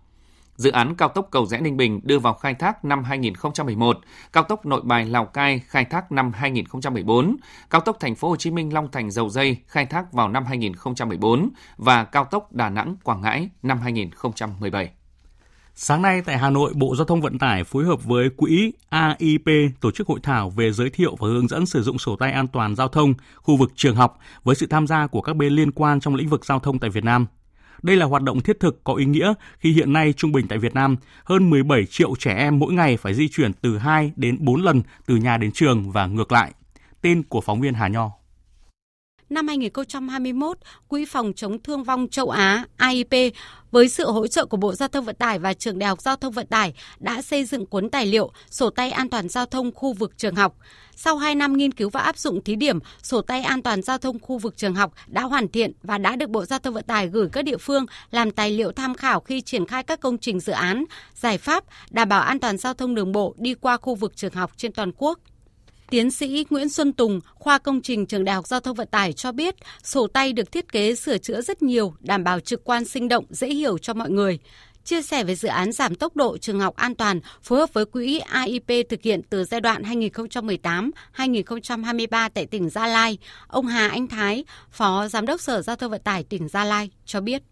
S2: Dự án cao tốc cầu rẽ Ninh Bình đưa vào khai thác năm 2011, cao tốc Nội Bài Lào Cai khai thác năm 2014, cao tốc Thành phố Hồ Chí Minh Long Thành Dầu Dây khai thác vào năm 2014 và cao tốc Đà Nẵng Quảng Ngãi năm 2017.
S1: Sáng nay tại Hà Nội, Bộ Giao thông Vận tải phối hợp với Quỹ AIP tổ chức hội thảo về giới thiệu và hướng dẫn sử dụng sổ tay an toàn giao thông khu vực trường học với sự tham gia của các bên liên quan trong lĩnh vực giao thông tại Việt Nam. Đây là hoạt động thiết thực có ý nghĩa khi hiện nay trung bình tại Việt Nam, hơn 17 triệu trẻ em mỗi ngày phải di chuyển từ 2 đến 4 lần từ nhà đến trường và ngược lại. Tin của phóng viên Hà Nho
S24: năm 2021, Quỹ phòng chống thương vong châu Á AIP với sự hỗ trợ của Bộ Giao thông Vận tải và Trường Đại học Giao thông Vận tải đã xây dựng cuốn tài liệu Sổ tay an toàn giao thông khu vực trường học. Sau 2 năm nghiên cứu và áp dụng thí điểm, sổ tay an toàn giao thông khu vực trường học đã hoàn thiện và đã được Bộ Giao thông Vận tải gửi các địa phương làm tài liệu tham khảo khi triển khai các công trình dự án, giải pháp đảm bảo an toàn giao thông đường bộ đi qua khu vực trường học trên toàn quốc. Tiến sĩ Nguyễn Xuân Tùng, khoa công trình trường Đại học Giao thông Vận tải cho biết, sổ tay được thiết kế sửa chữa rất nhiều, đảm bảo trực quan sinh động, dễ hiểu cho mọi người. Chia sẻ về dự án giảm tốc độ trường học an toàn phối hợp với quỹ AIP thực hiện từ giai đoạn 2018-2023 tại tỉnh Gia Lai, ông Hà Anh Thái, Phó Giám đốc Sở Giao thông Vận tải tỉnh Gia Lai cho biết.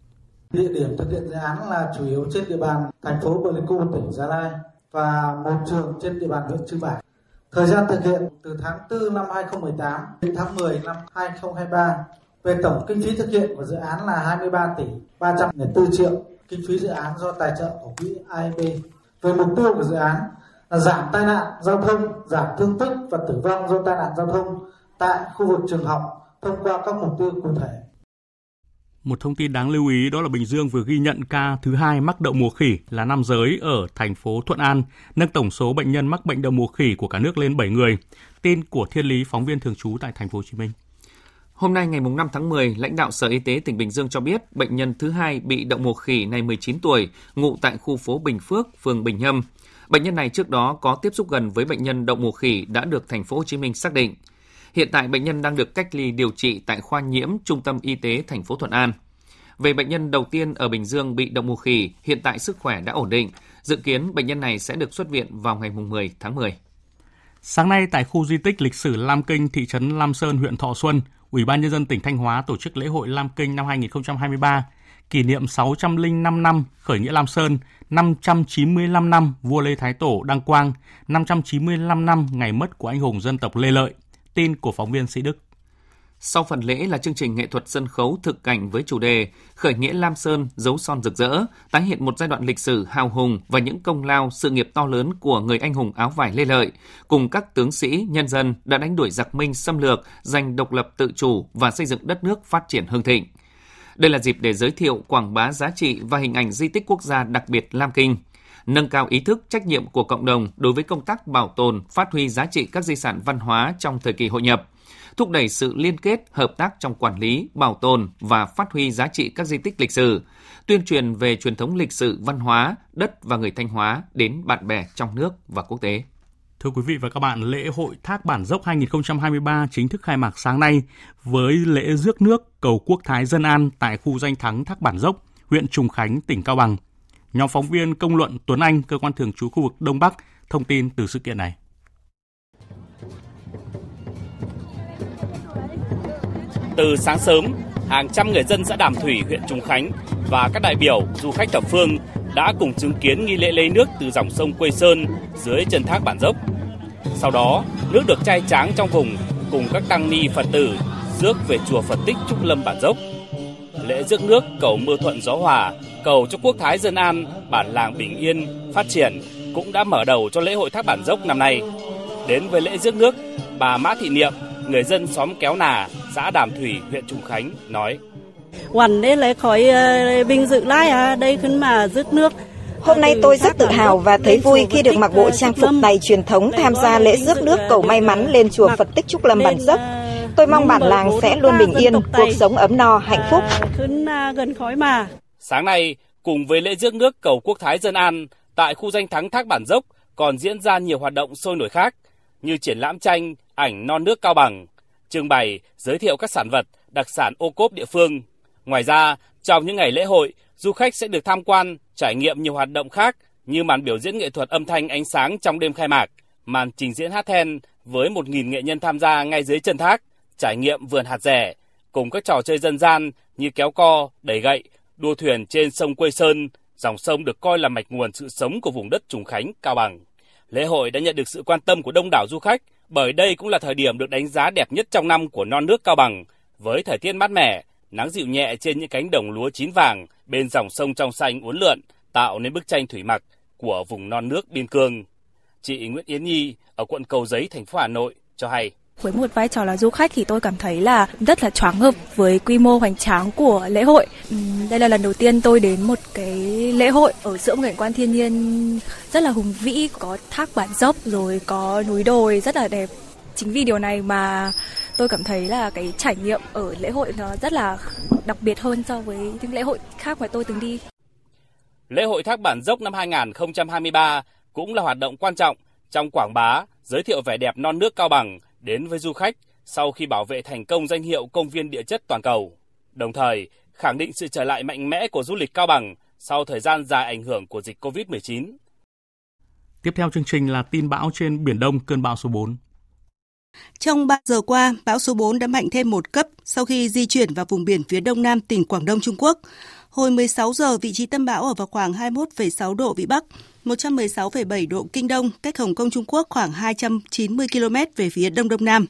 S25: Địa điểm thực hiện dự án là chủ yếu trên địa bàn thành phố Pleiku, tỉnh Gia Lai và một trường trên địa bàn huyện Chư Bảy. Thời gian thực hiện từ tháng 4 năm 2018 đến tháng 10 năm 2023. Về tổng kinh phí thực hiện của dự án là 23 tỷ 304 triệu kinh phí dự án do tài trợ của quỹ AIB. Về mục tiêu của dự án là giảm tai nạn giao thông, giảm thương tích và tử vong do tai nạn giao thông tại khu vực trường học thông qua các mục tiêu cụ thể.
S1: Một thông tin đáng lưu ý đó là Bình Dương vừa ghi nhận ca thứ hai mắc đậu mùa khỉ là nam giới ở thành phố Thuận An, nâng tổng số bệnh nhân mắc bệnh đậu mùa khỉ của cả nước lên 7 người. Tin của Thiên Lý, phóng viên thường trú tại thành phố Hồ Chí Minh.
S2: Hôm nay ngày 5 tháng 10, lãnh đạo Sở Y tế tỉnh Bình Dương cho biết bệnh nhân thứ hai bị đậu mùa khỉ này 19 tuổi, ngụ tại khu phố Bình Phước, phường Bình Nhâm. Bệnh nhân này trước đó có tiếp xúc gần với bệnh nhân đậu mùa khỉ đã được thành phố Hồ Chí Minh xác định. Hiện tại bệnh nhân đang được cách ly điều trị tại khoa nhiễm Trung tâm Y tế thành phố Thuận An. Về bệnh nhân đầu tiên ở Bình Dương bị động mùa khỉ, hiện tại sức khỏe đã ổn định. Dự kiến bệnh nhân này sẽ được xuất viện vào ngày 10 tháng 10.
S1: Sáng nay tại khu di tích lịch sử Lam Kinh, thị trấn Lam Sơn, huyện Thọ Xuân, Ủy ban nhân dân tỉnh Thanh Hóa tổ chức lễ hội Lam Kinh năm 2023, kỷ niệm 605 năm khởi nghĩa Lam Sơn, 595 năm vua Lê Thái Tổ đăng quang, 595 năm ngày mất của anh hùng dân tộc Lê Lợi. Tin của phóng viên Sĩ Đức.
S2: Sau phần lễ là chương trình nghệ thuật sân khấu thực cảnh với chủ đề Khởi nghĩa Lam Sơn, dấu son rực rỡ, tái hiện một giai đoạn lịch sử hào hùng và những công lao, sự nghiệp to lớn của người anh hùng áo vải Lê Lợi, cùng các tướng sĩ, nhân dân đã đánh đuổi giặc Minh xâm lược, giành độc lập tự chủ và xây dựng đất nước phát triển hưng thịnh. Đây là dịp để giới thiệu, quảng bá giá trị và hình ảnh di tích quốc gia đặc biệt Lam Kinh, nâng cao ý thức trách nhiệm của cộng đồng đối với công tác bảo tồn, phát huy giá trị các di sản văn hóa trong thời kỳ hội nhập – thúc đẩy sự liên kết, hợp tác trong quản lý, bảo tồn và phát huy giá trị các di tích lịch sử, tuyên truyền về truyền thống lịch sử văn hóa, đất và người Thanh Hóa đến bạn bè trong nước và quốc tế.
S1: Thưa quý vị và các bạn, lễ hội Thác Bản Dốc 2023 chính thức khai mạc sáng nay với lễ rước nước cầu Quốc Thái Dân An tại khu danh thắng Thác Bản Dốc, huyện Trùng Khánh, tỉnh Cao Bằng. Nhóm phóng viên công luận Tuấn Anh, cơ quan thường trú khu vực Đông Bắc, thông tin từ sự kiện này.
S26: Từ sáng sớm, hàng trăm người dân xã Đàm Thủy, huyện Trùng Khánh và các đại biểu, du khách thập phương đã cùng chứng kiến nghi lễ lấy nước từ dòng sông Quê Sơn dưới chân thác bản dốc. Sau đó, nước được chai tráng trong vùng cùng các tăng ni Phật tử rước về chùa Phật Tích Trúc Lâm bản dốc. Lễ rước nước cầu mưa thuận gió hòa, cầu cho quốc thái dân an, bản làng bình yên, phát triển cũng đã mở đầu cho lễ hội Thác Bản Dốc năm nay. Đến với lễ rước nước, bà Mã Thị Niệm, người dân xóm Kéo Nà, xã Đàm Thủy, huyện Trùng Khánh nói:
S27: "Hoàn đây lấy khói vinh dự lại à, đây khấn mà rước nước
S28: Hôm nay tôi rất tự hào và thấy vui khi được mặc bộ trang phục này truyền thống tham gia lễ rước nước cầu may mắn lên chùa Phật Tích Trúc Lâm Bản Dốc. Tôi mong bản làng sẽ luôn bình yên, cuộc sống ấm no, hạnh phúc.
S27: gần khói mà.
S26: Sáng nay, cùng với lễ rước nước cầu Quốc Thái Dân An, tại khu danh thắng Thác Bản Dốc còn diễn ra nhiều hoạt động sôi nổi khác như triển lãm tranh, ảnh non nước Cao Bằng, trưng bày, giới thiệu các sản vật, đặc sản ô cốp địa phương. Ngoài ra, trong những ngày lễ hội, du khách sẽ được tham quan, trải nghiệm nhiều hoạt động khác như màn biểu diễn nghệ thuật âm thanh ánh sáng trong đêm khai mạc, màn trình diễn hát then với 1.000 nghệ nhân tham gia ngay dưới chân thác, trải nghiệm vườn hạt rẻ, cùng các trò chơi dân gian như kéo co, đẩy gậy, đua thuyền trên sông Quây Sơn, dòng sông được coi là mạch nguồn sự sống của vùng đất Trùng Khánh, Cao Bằng. Lễ hội đã nhận được sự quan tâm của đông đảo du khách bởi đây cũng là thời điểm được đánh giá đẹp nhất trong năm của non nước Cao Bằng với thời tiết mát mẻ, nắng dịu nhẹ trên những cánh đồng lúa chín vàng bên dòng sông trong xanh uốn lượn, tạo nên bức tranh thủy mặc của vùng non nước biên cương. Chị Nguyễn Yến Nhi ở quận Cầu Giấy, thành phố Hà Nội cho hay.
S29: Với một vai trò là du khách thì tôi cảm thấy là rất là choáng ngợp với quy mô hoành tráng của lễ hội. Đây là lần đầu tiên tôi đến một cái lễ hội ở giữa một cảnh quan thiên nhiên rất là hùng vĩ, có thác bản dốc rồi có núi đồi rất là đẹp. Chính vì điều này mà tôi cảm thấy là cái trải nghiệm ở lễ hội nó rất là đặc biệt hơn so với những lễ hội khác mà tôi từng đi.
S26: Lễ hội Thác Bản Dốc năm 2023 cũng là hoạt động quan trọng trong quảng bá, giới thiệu vẻ đẹp non nước Cao Bằng đến với du khách sau khi bảo vệ thành công danh hiệu công viên địa chất toàn cầu. Đồng thời, khẳng định sự trở lại mạnh mẽ của du lịch Cao Bằng sau thời gian dài ảnh hưởng của dịch COVID-19.
S1: Tiếp theo chương trình là tin bão trên Biển Đông, cơn bão số 4.
S30: Trong 3 giờ qua, bão số 4 đã mạnh thêm một cấp sau khi di chuyển vào vùng biển phía đông nam tỉnh Quảng Đông Trung Quốc. Hồi 16 giờ, vị trí tâm bão ở vào khoảng 21,6 độ Vĩ Bắc, 116,7 độ Kinh Đông, cách Hồng Kông Trung Quốc khoảng 290 km về phía Đông Đông Nam.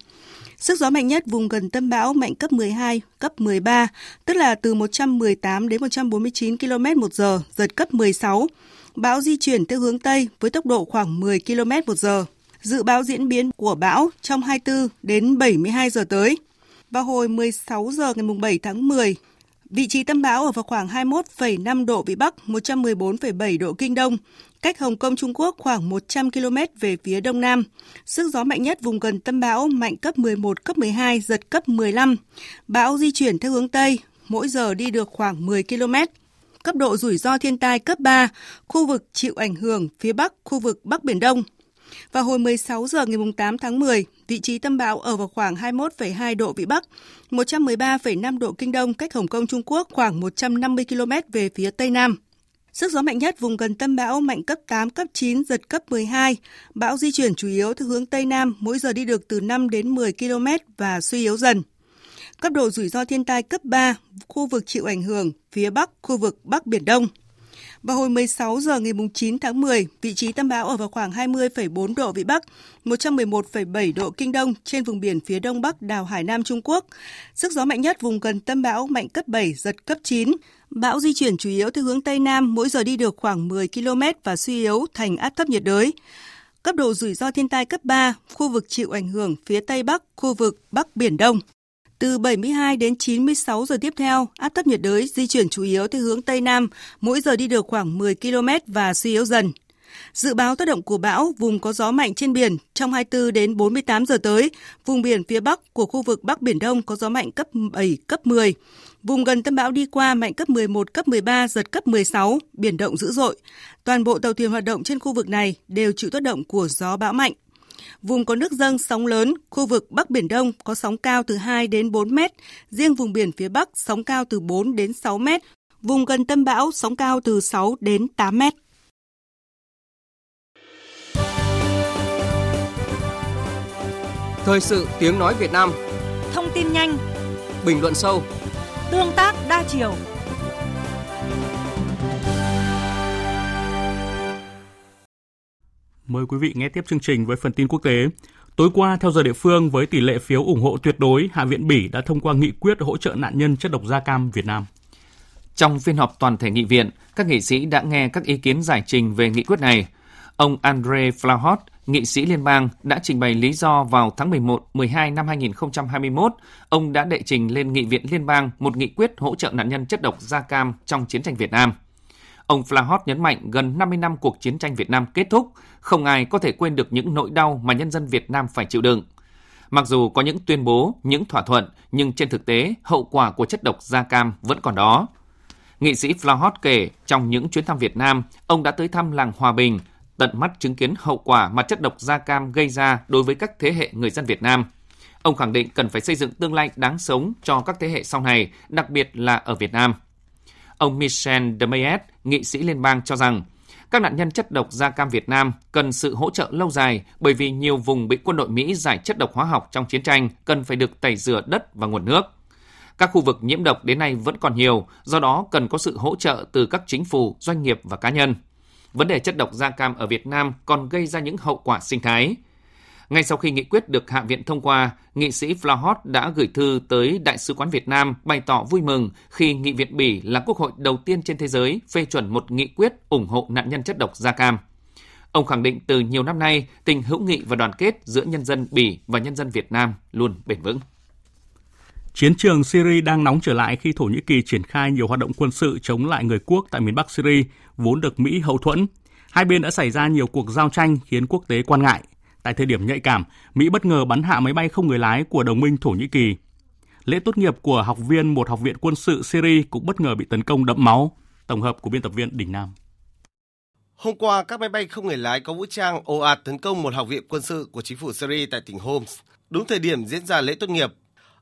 S30: Sức gió mạnh nhất vùng gần tâm bão mạnh cấp 12, cấp 13, tức là từ 118 đến 149 km một giờ, giật cấp 16. Bão di chuyển theo hướng Tây với tốc độ khoảng 10 km một giờ. Dự báo diễn biến của bão trong 24 đến 72 giờ tới. Vào hồi 16 giờ ngày 7 tháng 10, vị trí tâm bão ở vào khoảng 21,5 độ Vĩ Bắc, 114,7 độ Kinh Đông, cách Hồng Kông Trung Quốc khoảng 100 km về phía đông nam. Sức gió mạnh nhất vùng gần tâm bão mạnh cấp 11, cấp 12, giật cấp 15. Bão di chuyển theo hướng Tây, mỗi giờ đi được khoảng 10 km. Cấp độ rủi ro thiên tai cấp 3, khu vực chịu ảnh hưởng phía Bắc, khu vực Bắc Biển Đông. Vào hồi 16 giờ ngày 8 tháng 10, vị trí tâm bão ở vào khoảng 21,2 độ Vĩ Bắc, 113,5 độ Kinh Đông cách Hồng Kông Trung Quốc khoảng 150 km về phía Tây Nam. Sức gió mạnh nhất vùng gần tâm bão mạnh cấp 8, cấp 9, giật cấp 12. Bão di chuyển chủ yếu theo hướng Tây Nam, mỗi giờ đi được từ 5 đến 10 km và suy yếu dần. Cấp độ rủi ro thiên tai cấp 3, khu vực chịu ảnh hưởng, phía Bắc, khu vực Bắc Biển Đông. Vào hồi 16 giờ ngày 9 tháng 10, vị trí tâm bão ở vào khoảng 20,4 độ Vĩ Bắc, 111,7 độ Kinh Đông trên vùng biển phía đông bắc đảo Hải Nam Trung Quốc. Sức gió mạnh nhất vùng gần tâm bão mạnh cấp 7, giật cấp 9. Bão di chuyển chủ yếu theo hướng Tây Nam, mỗi giờ đi được khoảng 10 km và suy yếu thành áp thấp nhiệt đới. Cấp độ rủi ro thiên tai cấp 3, khu vực chịu ảnh hưởng phía Tây Bắc, khu vực Bắc Biển Đông. Từ 72 đến 96 giờ tiếp theo, áp thấp nhiệt đới di chuyển chủ yếu theo hướng Tây Nam, mỗi giờ đi được khoảng 10 km và suy yếu dần. Dự báo tác động của bão, vùng có gió mạnh trên biển trong 24 đến 48 giờ tới, vùng biển phía Bắc của khu vực Bắc Biển Đông có gió mạnh cấp 7, cấp 10. Vùng gần tâm bão đi qua mạnh cấp 11, cấp 13, giật cấp 16, biển động dữ dội. Toàn bộ tàu thuyền hoạt động trên khu vực này đều chịu tác động của gió bão mạnh. Vùng có nước dâng sóng lớn, khu vực Bắc Biển Đông có sóng cao từ 2 đến 4 mét, riêng vùng biển phía Bắc sóng cao từ 4 đến 6 mét, vùng gần tâm bão sóng cao từ 6 đến 8 mét.
S31: Thời sự tiếng nói Việt Nam
S9: Thông tin nhanh
S31: Bình luận sâu
S9: Tương tác đa chiều
S1: Mời quý vị nghe tiếp chương trình với phần tin quốc tế. Tối qua, theo giờ địa phương, với tỷ lệ phiếu ủng hộ tuyệt đối, Hạ viện Bỉ đã thông qua nghị quyết hỗ trợ nạn nhân chất độc da cam Việt Nam.
S2: Trong phiên họp toàn thể nghị viện, các nghị sĩ đã nghe các ý kiến giải trình về nghị quyết này. Ông Andre Flahot, nghị sĩ liên bang, đã trình bày lý do vào tháng 11-12 năm 2021, ông đã đệ trình lên Nghị viện Liên bang một nghị quyết hỗ trợ nạn nhân chất độc da cam trong chiến tranh Việt Nam. Ông Flahot nhấn mạnh gần 50 năm cuộc chiến tranh Việt Nam kết thúc, không ai có thể quên được những nỗi đau mà nhân dân Việt Nam phải chịu đựng. Mặc dù có những tuyên bố, những thỏa thuận, nhưng trên thực tế, hậu quả của chất độc da cam vẫn còn đó. Nghị sĩ Flahot kể, trong những chuyến thăm Việt Nam, ông đã tới thăm làng Hòa Bình, tận mắt chứng kiến hậu quả mà chất độc da cam gây ra đối với các thế hệ người dân Việt Nam. Ông khẳng định cần phải xây dựng tương lai đáng sống cho các thế hệ sau này, đặc biệt là ở Việt Nam. Ông Michel de Mayet, nghị sĩ liên bang cho rằng, các nạn nhân chất độc da cam Việt Nam cần sự hỗ trợ lâu dài bởi vì nhiều vùng bị quân đội Mỹ giải chất độc hóa học trong chiến tranh cần phải được tẩy rửa đất và nguồn nước. Các khu vực nhiễm độc đến nay vẫn còn nhiều, do đó cần có sự hỗ trợ từ các chính phủ, doanh nghiệp và cá nhân. Vấn đề chất độc da cam ở Việt Nam còn gây ra những hậu quả sinh thái. Ngay sau khi nghị quyết được Hạ viện thông qua, nghị sĩ Flahot đã gửi thư tới Đại sứ quán Việt Nam bày tỏ vui mừng khi Nghị viện Bỉ là quốc hội đầu tiên trên thế giới phê chuẩn một nghị quyết ủng hộ nạn nhân chất độc da cam. Ông khẳng định từ nhiều năm nay, tình hữu nghị và đoàn kết giữa nhân dân Bỉ và nhân dân Việt Nam luôn bền vững.
S1: Chiến trường Syria đang nóng trở lại khi Thổ Nhĩ Kỳ triển khai nhiều hoạt động quân sự chống lại người quốc tại miền Bắc Syria, vốn được Mỹ hậu thuẫn. Hai bên đã xảy ra nhiều cuộc giao tranh khiến quốc tế quan ngại. Tại thời điểm nhạy cảm, Mỹ bất ngờ bắn hạ máy bay không người lái của đồng minh Thổ Nhĩ Kỳ. Lễ tốt nghiệp của học viên một học viện quân sự Syria cũng bất ngờ bị tấn công đẫm máu. Tổng hợp của biên tập viên Đình Nam.
S32: Hôm qua, các máy bay không người lái có vũ trang ồ ạt tấn công một học viện quân sự của chính phủ Syria tại tỉnh Homs. Đúng thời điểm diễn ra lễ tốt nghiệp,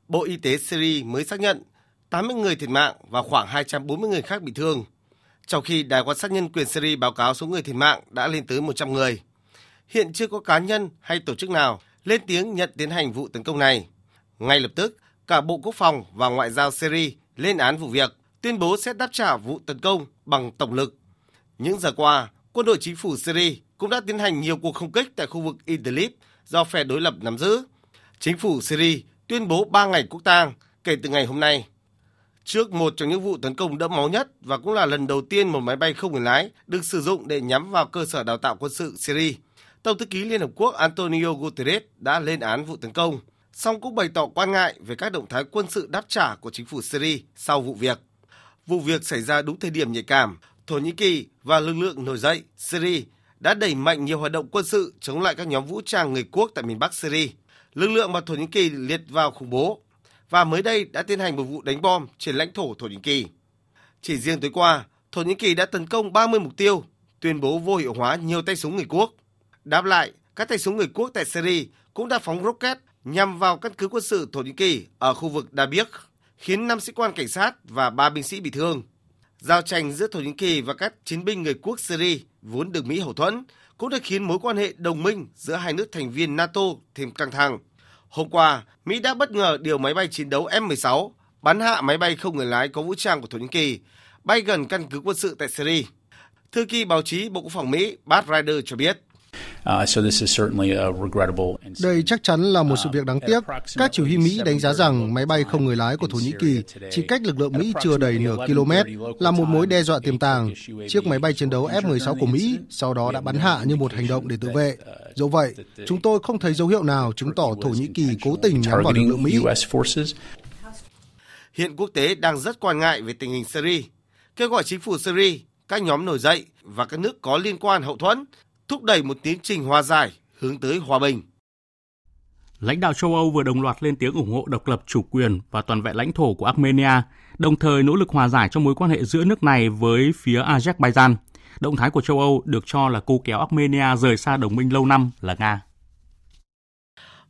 S32: Bộ Y tế Syria mới xác nhận 80 người thiệt mạng và khoảng 240 người khác bị thương, trong khi Đài quan sát nhân quyền Syria báo cáo số người thiệt mạng đã lên tới 100 người. Hiện chưa có cá nhân hay tổ chức nào lên tiếng nhận tiến hành vụ tấn công này. Ngay lập tức, cả Bộ Quốc phòng và Ngoại giao Syria lên án vụ việc, tuyên bố sẽ đáp trả vụ tấn công bằng tổng lực. Những giờ qua, quân đội chính phủ Syria cũng đã tiến hành nhiều cuộc không kích tại khu vực Idlib do phe đối lập nắm giữ. Chính phủ Syria tuyên bố 3 ngày quốc tang kể từ ngày hôm nay. Trước một trong những vụ tấn công đẫm máu nhất và cũng là lần đầu tiên một máy bay không người lái được sử dụng để nhắm vào cơ sở đào tạo quân sự Syria, Tổng thư ký Liên Hợp Quốc Antonio Guterres đã lên án vụ tấn công, song cũng bày tỏ quan ngại về các động thái quân sự đáp trả của chính phủ Syria sau vụ việc. Vụ việc xảy ra đúng thời điểm nhạy cảm, Thổ Nhĩ Kỳ và lực lượng nổi dậy Syria đã đẩy mạnh nhiều hoạt động quân sự chống lại các nhóm vũ trang người quốc tại miền Bắc Syria lực lượng mà Thổ Nhĩ Kỳ liệt vào khủng bố và mới đây đã tiến hành một vụ đánh bom trên lãnh thổ Thổ Nhĩ Kỳ. Chỉ riêng tối qua, Thổ Nhĩ Kỳ đã tấn công 30 mục tiêu, tuyên bố vô hiệu hóa nhiều tay súng người quốc. Đáp lại, các tay súng người quốc tại Syria cũng đã phóng rocket nhằm vào căn cứ quân sự Thổ Nhĩ Kỳ ở khu vực Dabiq, khiến 5 sĩ quan cảnh sát và 3 binh sĩ bị thương. Giao tranh giữa Thổ Nhĩ Kỳ và các chiến binh người quốc Syria vốn được Mỹ hậu thuẫn cũng đã khiến mối quan hệ đồng minh giữa hai nước thành viên NATO thêm căng thẳng. Hôm qua, Mỹ đã bất ngờ điều máy bay chiến đấu F-16 bắn hạ máy bay không người lái có vũ trang của Thổ Nhĩ Kỳ, bay gần căn cứ quân sự tại Syria. Thư ký báo chí Bộ Quốc phòng Mỹ Bart Ryder cho biết.
S33: Đây chắc chắn là một sự việc đáng tiếc. Các chỉ huy Mỹ đánh giá rằng máy bay không người lái của Thổ Nhĩ Kỳ chỉ cách lực lượng Mỹ chưa đầy nửa km là một mối đe dọa tiềm tàng. Chiếc máy bay chiến đấu F-16 của Mỹ sau đó đã bắn hạ như một hành động để tự vệ. Dẫu vậy, chúng tôi không thấy dấu hiệu nào chứng tỏ Thổ Nhĩ Kỳ cố tình nhắm vào lực lượng Mỹ.
S32: Hiện quốc tế đang rất quan ngại về tình hình Syria, kêu gọi chính phủ Syria, các nhóm nổi dậy và các nước có liên quan hậu thuẫn thúc đẩy một tiến trình hòa giải hướng tới hòa bình.
S1: Lãnh đạo châu Âu vừa đồng loạt lên tiếng ủng hộ độc lập chủ quyền và toàn vẹn lãnh thổ của Armenia, đồng thời nỗ lực hòa giải trong mối quan hệ giữa nước này với phía Azerbaijan. Động thái của châu Âu được cho là cố kéo Armenia rời xa đồng minh lâu năm là Nga.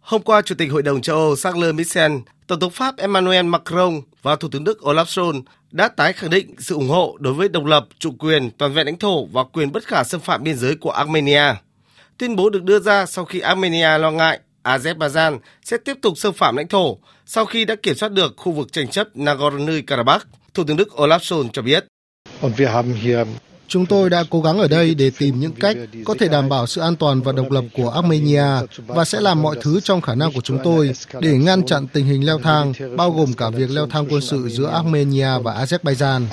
S32: Hôm qua, Chủ tịch Hội đồng châu Âu Charles Michel, Tổng thống Pháp Emmanuel Macron và Thủ tướng Đức Olaf Scholz đã tái khẳng định sự ủng hộ đối với độc lập, chủ quyền, toàn vẹn lãnh thổ và quyền bất khả xâm phạm biên giới của Armenia. Tuyên bố được đưa ra sau khi Armenia lo ngại Azerbaijan sẽ tiếp tục xâm phạm lãnh thổ sau khi đã kiểm soát được khu vực tranh chấp Nagorno-Karabakh. Thủ tướng Đức Olaf Scholz cho biết.
S33: Chúng tôi đã cố gắng ở đây để tìm những cách có thể đảm bảo sự an toàn và độc lập của Armenia và sẽ làm mọi thứ trong khả năng của chúng tôi để ngăn chặn tình hình leo thang, bao gồm cả việc leo thang quân sự giữa Armenia và Azerbaijan.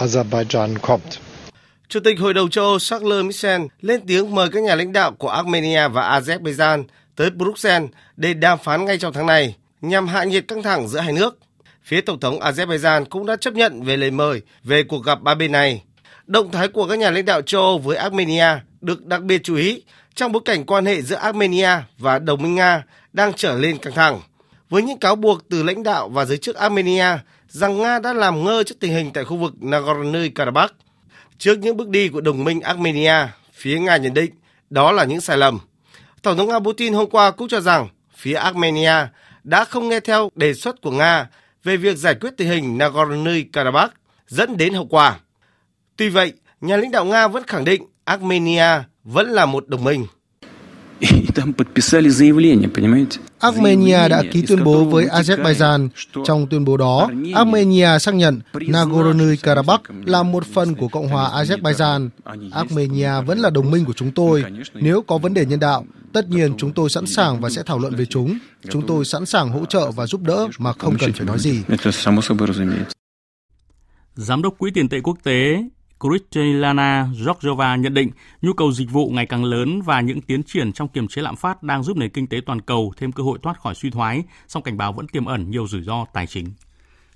S32: Chủ tịch Hội đồng châu Âu Charles Michel lên tiếng mời các nhà lãnh đạo của Armenia và Azerbaijan tới Bruxelles để đàm phán ngay trong tháng này nhằm hạ nhiệt căng thẳng giữa hai nước. Phía Tổng thống Azerbaijan cũng đã chấp nhận về lời mời về cuộc gặp ba bên này. Động thái của các nhà lãnh đạo châu Âu với Armenia được đặc biệt chú ý trong bối cảnh quan hệ giữa Armenia và đồng minh Nga đang trở lên căng thẳng. Với những cáo buộc từ lãnh đạo và giới chức Armenia rằng Nga đã làm ngơ trước tình hình tại khu vực Nagorno-Karabakh. Trước những bước đi của đồng minh Armenia, phía Nga nhận định đó là những sai lầm. Tổng thống Nga Putin hôm qua cũng cho rằng phía Armenia đã không nghe theo đề xuất của Nga về việc giải quyết tình hình Nagorno-Karabakh dẫn đến hậu quả. Tuy vậy, nhà lãnh đạo Nga vẫn khẳng định Armenia vẫn là một đồng minh.
S33: Armenia đã ký tuyên bố với Azerbaijan. Trong tuyên bố đó, Armenia xác nhận Nagorno-Karabakh là một phần của Cộng hòa Azerbaijan. Armenia vẫn là đồng minh của chúng tôi. Nếu có vấn đề nhân đạo, tất nhiên chúng tôi sẵn sàng và sẽ thảo luận về chúng. Chúng tôi sẵn sàng hỗ trợ và giúp đỡ mà không cần phải nói gì.
S1: Giám đốc Quỹ tiền tệ quốc tế Kristalina Georgieva nhận định nhu cầu dịch vụ ngày càng lớn và những tiến triển trong kiềm chế lạm phát đang giúp nền kinh tế toàn cầu thêm cơ hội thoát khỏi suy thoái, song cảnh báo vẫn tiềm ẩn nhiều rủi ro tài chính.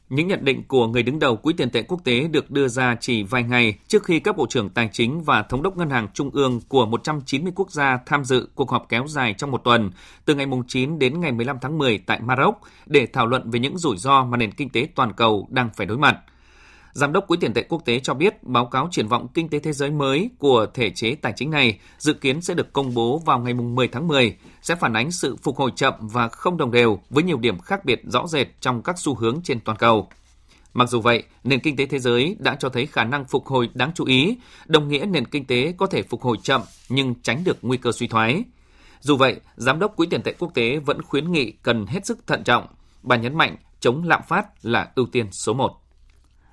S2: Những nhận định của người đứng đầu Quỹ tiền tệ quốc tế được đưa ra chỉ vài ngày trước khi các bộ trưởng tài chính và thống đốc ngân hàng trung ương của 190 quốc gia tham dự cuộc họp kéo dài trong một tuần từ ngày 9 đến ngày 15 tháng 10 tại Maroc để thảo luận về những rủi ro mà nền kinh tế toàn cầu đang phải đối mặt. Giám đốc Quỹ tiền tệ quốc tế cho biết báo cáo triển vọng kinh tế thế giới mới của thể chế tài chính này dự kiến sẽ được công bố vào ngày 10 tháng 10, sẽ phản ánh sự phục hồi chậm và không đồng đều với nhiều điểm khác biệt rõ rệt trong các xu hướng trên toàn cầu. Mặc dù vậy, nền kinh tế thế giới đã cho thấy khả năng phục hồi đáng chú ý, đồng nghĩa nền kinh tế có thể phục hồi chậm nhưng tránh được nguy cơ suy thoái. Dù vậy, Giám đốc Quỹ tiền tệ quốc tế vẫn khuyến nghị cần hết sức thận trọng. Bà nhấn mạnh chống lạm phát là ưu tiên số 1.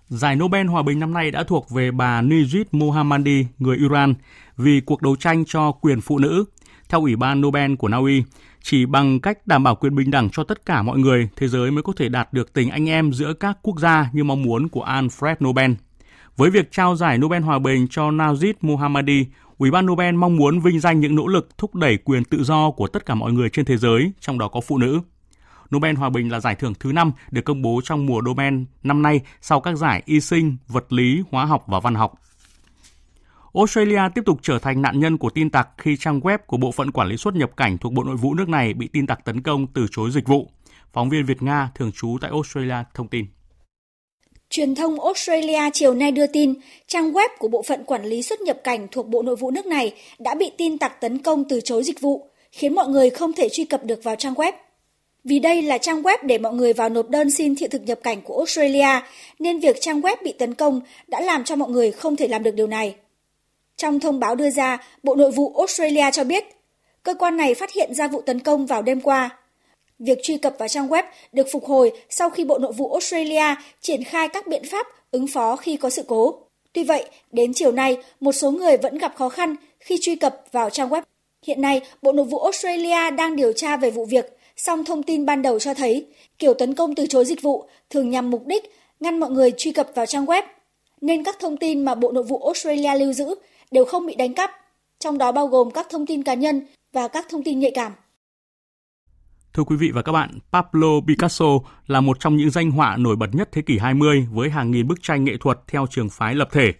S1: Giải Nobel Hòa bình năm nay đã thuộc về bà Nijit Mohammadi, người Iran, vì cuộc đấu tranh cho quyền phụ nữ. Theo Ủy ban Nobel của Na Uy, chỉ bằng cách đảm bảo quyền bình đẳng cho tất cả mọi người, thế giới mới có thể đạt được tình anh em giữa các quốc gia như mong muốn của Alfred Nobel. Với việc trao giải Nobel Hòa bình cho Najit Mohammadi, Ủy ban Nobel mong muốn vinh danh những nỗ lực thúc đẩy quyền tự do của tất cả mọi người trên thế giới, trong đó có phụ nữ. Nobel Hòa bình là giải thưởng thứ năm được công bố trong mùa Nobel năm nay sau các giải y sinh, vật lý, hóa học và văn học. Australia tiếp tục trở thành nạn nhân của tin tặc khi trang web của Bộ phận Quản lý xuất nhập cảnh thuộc Bộ Nội vụ nước này bị tin tặc tấn công từ chối dịch vụ. Phóng viên Việt Nga thường trú tại Australia thông tin.
S34: Truyền thông Australia chiều nay đưa tin, trang web của Bộ phận Quản lý xuất nhập cảnh thuộc Bộ Nội vụ nước này đã bị tin tặc tấn công từ chối dịch vụ, khiến mọi người không thể truy cập được vào trang web. Vì đây là trang web để mọi người vào nộp đơn xin thị thực nhập cảnh của Australia, nên việc trang web bị tấn công đã làm cho mọi người không thể làm được điều này. Trong thông báo đưa ra, Bộ Nội vụ Australia cho biết, cơ quan này phát hiện ra vụ tấn công vào đêm qua. Việc truy cập vào trang web được phục hồi sau khi Bộ Nội vụ Australia triển khai các biện pháp ứng phó khi có sự cố. Tuy vậy, đến chiều nay, một số người vẫn gặp khó khăn khi truy cập vào trang web. Hiện nay, Bộ Nội vụ Australia đang điều tra về vụ việc song thông tin ban đầu cho thấy kiểu tấn công từ chối dịch vụ thường nhằm mục đích ngăn mọi người truy cập vào trang web, nên các thông tin mà Bộ Nội vụ Australia lưu giữ đều không bị đánh cắp, trong đó bao gồm các thông tin cá nhân và các thông tin nhạy cảm.
S1: Thưa quý vị và các bạn, Pablo Picasso là một trong những danh họa nổi bật nhất thế kỷ 20 với hàng nghìn bức tranh nghệ thuật theo trường phái lập thể.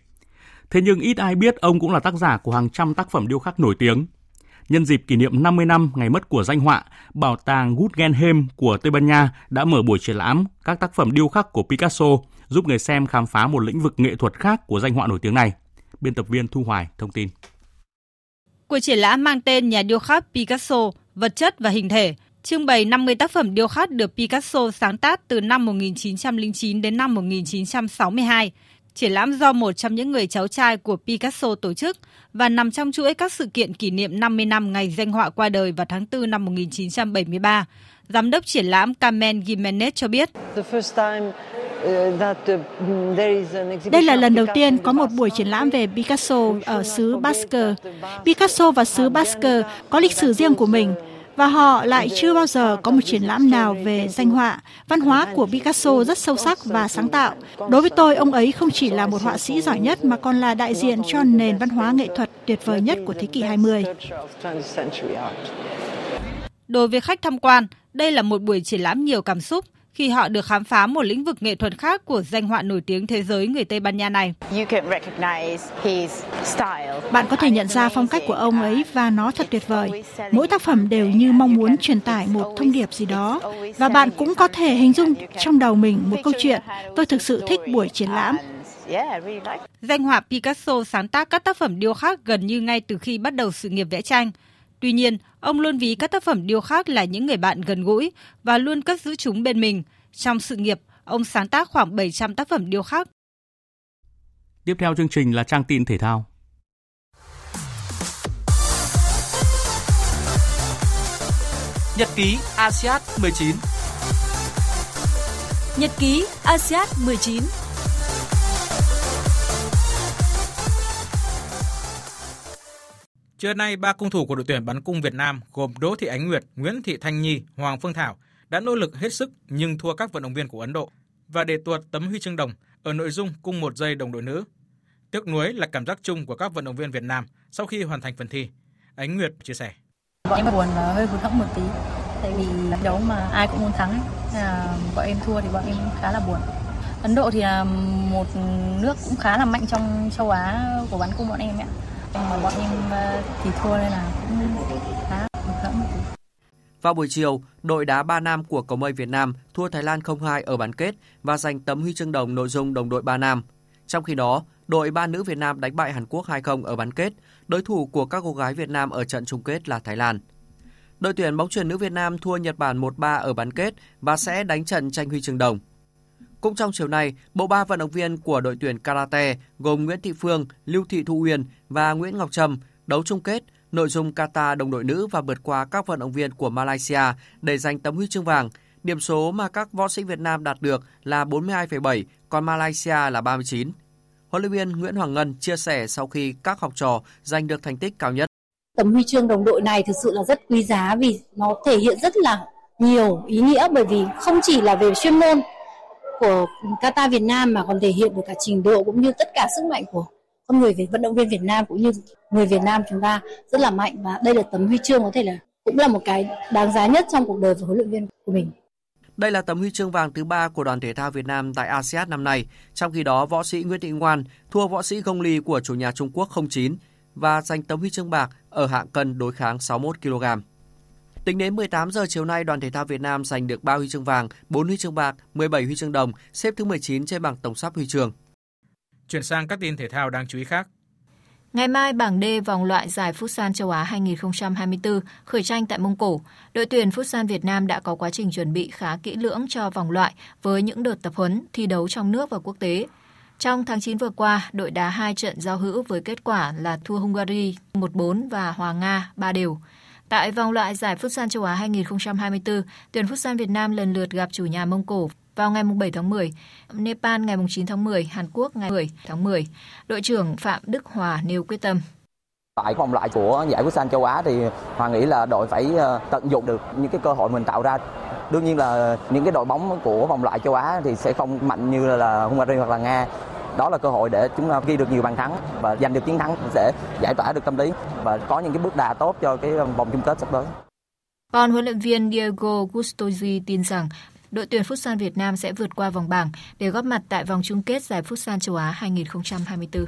S1: Thế nhưng ít ai biết ông cũng là tác giả của hàng trăm tác phẩm điêu khắc nổi tiếng. Nhân dịp kỷ niệm 50 năm ngày mất của danh họa, Bảo tàng Guggenheim của Tây Ban Nha đã mở buổi triển lãm các tác phẩm điêu khắc của Picasso, giúp người xem khám phá một lĩnh vực nghệ thuật khác của danh họa nổi tiếng này. Biên tập viên Thu Hoài thông tin.
S35: Cuộc triển lãm mang tên Nhà điêu khắc Picasso, vật chất và hình thể, trưng bày 50 tác phẩm điêu khắc được Picasso sáng tác từ năm 1909 đến năm 1962 Triển lãm do một trong những người cháu trai của Picasso tổ chức và nằm trong chuỗi các sự kiện kỷ niệm 50 năm ngày danh họa qua đời vào tháng 4 năm 1973. Giám đốc triển lãm Carmen Gimenez cho biết.
S36: Đây là lần đầu tiên có một buổi triển lãm về Picasso ở xứ Basque. Picasso và xứ Basque có lịch sử riêng của mình và họ lại chưa bao giờ có một triển lãm nào về danh họa. Văn hóa của Picasso rất sâu sắc và sáng tạo. Đối với tôi, ông ấy không chỉ là một họa sĩ giỏi nhất mà còn là đại diện cho nền văn hóa nghệ thuật tuyệt vời nhất của thế kỷ 20.
S35: Đối với khách tham quan, đây là một buổi triển lãm nhiều cảm xúc khi họ được khám phá một lĩnh vực nghệ thuật khác của danh họa nổi tiếng thế giới người Tây Ban Nha này.
S36: Bạn có thể nhận ra phong cách của ông ấy và nó thật tuyệt vời. Mỗi tác phẩm đều như mong muốn truyền tải một thông điệp gì đó và bạn cũng có thể hình dung trong đầu mình một câu chuyện. Tôi thực sự thích buổi triển lãm.
S35: Danh họa Picasso sáng tác các tác phẩm điêu khắc gần như ngay từ khi bắt đầu sự nghiệp vẽ tranh. Tuy nhiên, ông luôn ví các tác phẩm điêu khắc là những người bạn gần gũi và luôn cất giữ chúng bên mình. Trong sự nghiệp, ông sáng tác khoảng 700 tác phẩm điêu khắc.
S1: Tiếp theo chương trình là trang tin thể thao.
S9: Nhật ký ASEAN 19
S37: Nhật ký ASEAN 19
S38: Trưa nay, ba cung thủ của đội tuyển bắn cung Việt Nam gồm Đỗ Thị Ánh Nguyệt, Nguyễn Thị Thanh Nhi, Hoàng Phương Thảo đã nỗ lực hết sức nhưng thua các vận động viên của Ấn Độ và để tuột tấm huy chương đồng ở nội dung cung một giây đồng đội nữ. Tiếc nuối là cảm giác chung của các vận động viên Việt Nam sau khi hoàn thành phần thi. Ánh Nguyệt chia sẻ.
S39: Bọn em buồn và hơi hụt hẫng một tí, tại vì đấu mà ai cũng muốn thắng, à, bọn em thua thì bọn em khá là buồn. Ấn Độ thì là một nước cũng khá là mạnh trong châu Á của bắn cung bọn em ạ mà bọn em ờ, thì thua nên là cũng khá hụt hẫng.
S31: Vào buổi chiều, đội đá ba nam của cầu mây Việt Nam thua Thái Lan 0-2 ở bán kết và giành tấm huy chương đồng nội dung đồng đội ba nam. Trong khi đó, đội ba nữ Việt Nam đánh bại Hàn Quốc 2-0 ở bán kết, đối thủ của các cô gái Việt Nam ở trận chung kết là Thái Lan. Đội tuyển bóng chuyền nữ Việt Nam thua Nhật Bản 1-3 ở bán kết và sẽ đánh trận tranh huy chương đồng. Cũng trong chiều nay, bộ ba vận động viên của đội tuyển karate gồm Nguyễn Thị Phương, Lưu Thị Thu Uyên và Nguyễn Ngọc Trâm đấu chung kết nội dung kata đồng đội nữ và vượt qua các vận động viên của Malaysia để giành tấm huy chương vàng. Điểm số mà các võ sĩ Việt Nam đạt được là 42,7, còn Malaysia là 39. Huấn luyện viên Nguyễn Hoàng Ngân chia sẻ sau khi các học trò giành được thành tích cao nhất.
S40: Tấm huy chương đồng đội này thực sự là rất quý giá vì nó thể hiện rất là nhiều ý nghĩa bởi vì không chỉ là về chuyên môn của kata Việt Nam mà còn thể hiện được cả trình độ cũng như tất cả sức mạnh của con người việt vận động viên Việt Nam cũng như người Việt Nam chúng ta rất là mạnh và đây là tấm huy chương có thể là cũng là một cái đáng giá nhất trong cuộc đời của huấn luyện viên của mình.
S31: Đây là tấm huy chương vàng thứ ba của đoàn thể thao Việt Nam tại ASEAN năm nay. Trong khi đó, võ sĩ Nguyễn Thị Ngoan thua võ sĩ Gông Ly của chủ nhà Trung Quốc 09 và giành tấm huy chương bạc ở hạng cân đối kháng 61 kg. Tính đến 18 giờ chiều nay, đoàn thể thao Việt Nam giành được 3 huy chương vàng, 4 huy chương bạc, 17 huy chương đồng, xếp thứ 19 trên bảng tổng sắp huy chương.
S38: Chuyển sang các tin thể thao đáng chú ý khác.
S37: Ngày mai bảng D vòng loại giải Futsal châu Á 2024 khởi tranh tại Mông Cổ. Đội tuyển Futsal Việt Nam đã có quá trình chuẩn bị khá kỹ lưỡng cho vòng loại với những đợt tập huấn, thi đấu trong nước và quốc tế. Trong tháng 9 vừa qua, đội đá hai trận giao hữu với kết quả là thua Hungary 1-4 và hòa Nga 3 đều. Tại vòng loại giải Futsal châu Á 2024, tuyển Futsal Việt Nam lần lượt gặp chủ nhà Mông Cổ vào ngày 7 tháng 10, Nepal ngày 9 tháng 10, Hàn Quốc ngày 10 tháng 10. Đội trưởng Phạm Đức Hòa nêu quyết tâm.
S33: Tại vòng loại của giải Futsal châu Á thì Hòa nghĩ là đội phải ờ, tận dụng được những cái cơ hội mình tạo ra. Đương nhiên là những cái đội bóng của vòng loại châu Á thì sẽ không mạnh như là Hungary hoặc là Nga đó là cơ hội để chúng ta ghi được nhiều bàn thắng và giành được chiến thắng sẽ giải tỏa được tâm lý và có những cái bước đà tốt cho cái vòng chung kết sắp tới.
S37: Còn huấn luyện viên Diego Gustosi tin rằng đội tuyển Futsal Việt Nam sẽ vượt qua vòng bảng để góp mặt tại vòng chung kết giải Futsal châu Á 2024.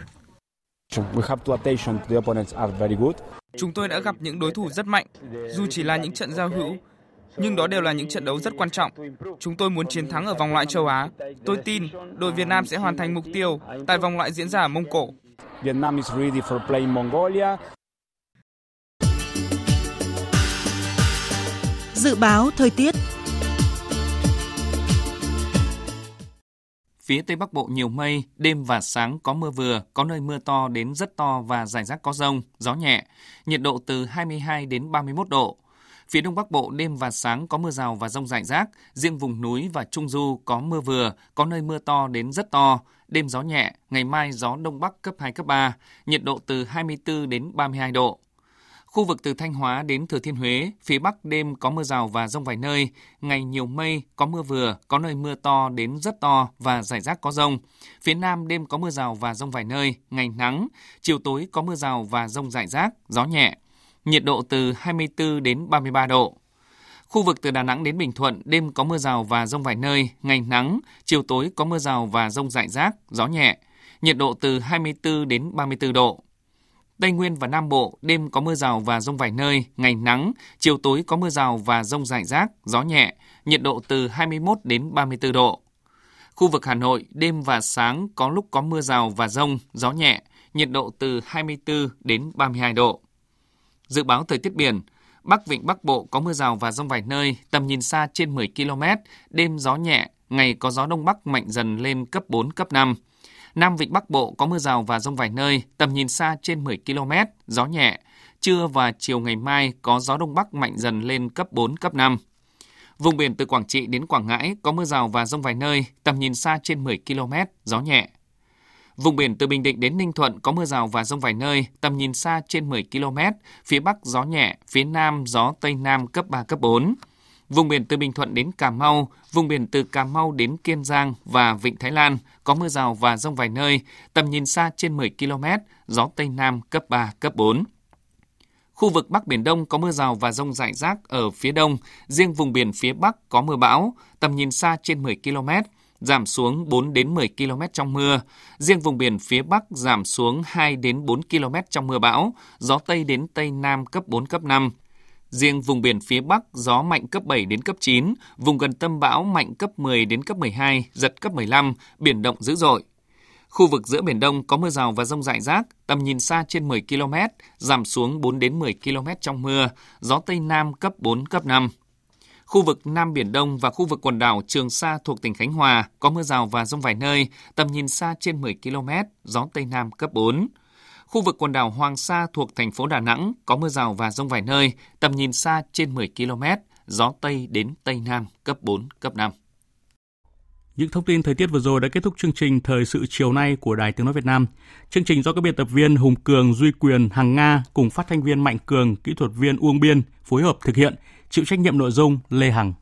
S34: Chúng tôi đã gặp những đối thủ rất mạnh, dù chỉ là những trận giao hữu, nhưng đó đều là những trận đấu rất quan trọng. Chúng tôi muốn chiến thắng ở vòng loại châu Á. Tôi tin đội Việt Nam sẽ hoàn thành mục tiêu tại vòng loại diễn ra ở Mông Cổ. Vietnam is ready for playing Mongolia.
S41: Dự báo thời tiết
S2: Phía Tây Bắc Bộ nhiều mây, đêm và sáng có mưa vừa, có nơi mưa to đến rất to và rải rác có rông, gió nhẹ, nhiệt độ từ 22 đến 31 độ. Phía Đông Bắc Bộ đêm và sáng có mưa rào và rông rải rác, riêng vùng núi và Trung Du có mưa vừa, có nơi mưa to đến rất to, đêm gió nhẹ, ngày mai gió Đông Bắc cấp 2, cấp 3, nhiệt độ từ 24 đến 32 độ. Khu vực từ Thanh Hóa đến Thừa Thiên Huế, phía Bắc đêm có mưa rào và rông vài nơi, ngày nhiều mây, có mưa vừa, có nơi mưa to đến rất to và rải rác có rông. Phía Nam đêm có mưa rào và rông vài nơi, ngày nắng, chiều tối có mưa rào và rông rải rác, gió nhẹ. Nhiệt độ từ 24 đến 33 độ. Khu vực từ Đà Nẵng đến Bình Thuận, đêm có mưa rào và rông vài nơi, ngày nắng, chiều tối có mưa rào và rông rải rác, gió nhẹ. Nhiệt độ từ 24 đến 34 độ. Tây Nguyên và Nam Bộ, đêm có mưa rào và rông vài nơi, ngày nắng, chiều tối có mưa rào và rông rải rác, gió nhẹ, nhiệt độ từ 21 đến 34 độ. Khu vực Hà Nội, đêm và sáng có lúc có mưa rào và rông, gió nhẹ, nhiệt độ từ 24 đến 32 độ. Dự báo thời tiết biển, Bắc Vịnh Bắc Bộ có mưa rào và rông vài nơi, tầm nhìn xa trên 10 km, đêm gió nhẹ, ngày có gió đông bắc mạnh dần lên cấp 4, cấp 5. Nam Vịnh Bắc Bộ có mưa rào và rông vài nơi, tầm nhìn xa trên 10 km, gió nhẹ. Trưa và chiều ngày mai có gió đông bắc mạnh dần lên cấp 4, cấp 5. Vùng biển từ Quảng Trị đến Quảng Ngãi có mưa rào và rông vài nơi, tầm nhìn xa trên 10 km, gió nhẹ. Vùng biển từ Bình Định đến Ninh Thuận có mưa rào và rông vài nơi, tầm nhìn xa trên 10 km, phía Bắc gió nhẹ, phía Nam gió Tây Nam cấp 3, cấp 4. Vùng biển từ Bình Thuận đến Cà Mau, vùng biển từ Cà Mau đến Kiên Giang và Vịnh Thái Lan có mưa rào và rông vài nơi, tầm nhìn xa trên 10 km, gió Tây Nam cấp 3, cấp 4. Khu vực Bắc Biển Đông có mưa rào và rông rải rác ở phía đông, riêng vùng biển phía Bắc có mưa bão, tầm nhìn xa trên 10 km, giảm xuống 4 đến 10 km trong mưa. Riêng vùng biển phía Bắc giảm xuống 2 đến 4 km trong mưa bão, gió Tây đến Tây Nam cấp 4, cấp 5. Riêng vùng biển phía Bắc gió mạnh cấp 7 đến cấp 9, vùng gần tâm bão mạnh cấp 10 đến cấp 12, giật cấp 15, biển động dữ dội. Khu vực giữa Biển Đông có mưa rào và rông rải rác, tầm nhìn xa trên 10 km, giảm xuống 4 đến 10 km trong mưa, gió Tây Nam cấp 4, cấp 5. Khu vực Nam Biển Đông và khu vực quần đảo Trường Sa thuộc tỉnh Khánh Hòa có mưa rào và rông vài nơi, tầm nhìn xa trên 10 km, gió Tây Nam cấp 4. Khu vực quần đảo Hoàng Sa thuộc thành phố Đà Nẵng có mưa rào và rông vài nơi, tầm nhìn xa trên 10 km, gió Tây đến Tây Nam cấp 4, cấp 5.
S1: Những thông tin thời tiết vừa rồi đã kết thúc chương trình Thời sự chiều nay của Đài Tiếng Nói Việt Nam. Chương trình do các biên tập viên Hùng Cường, Duy Quyền, Hằng Nga cùng phát thanh viên Mạnh Cường, kỹ thuật viên Uông Biên phối hợp thực hiện, chịu trách nhiệm nội dung Lê Hằng.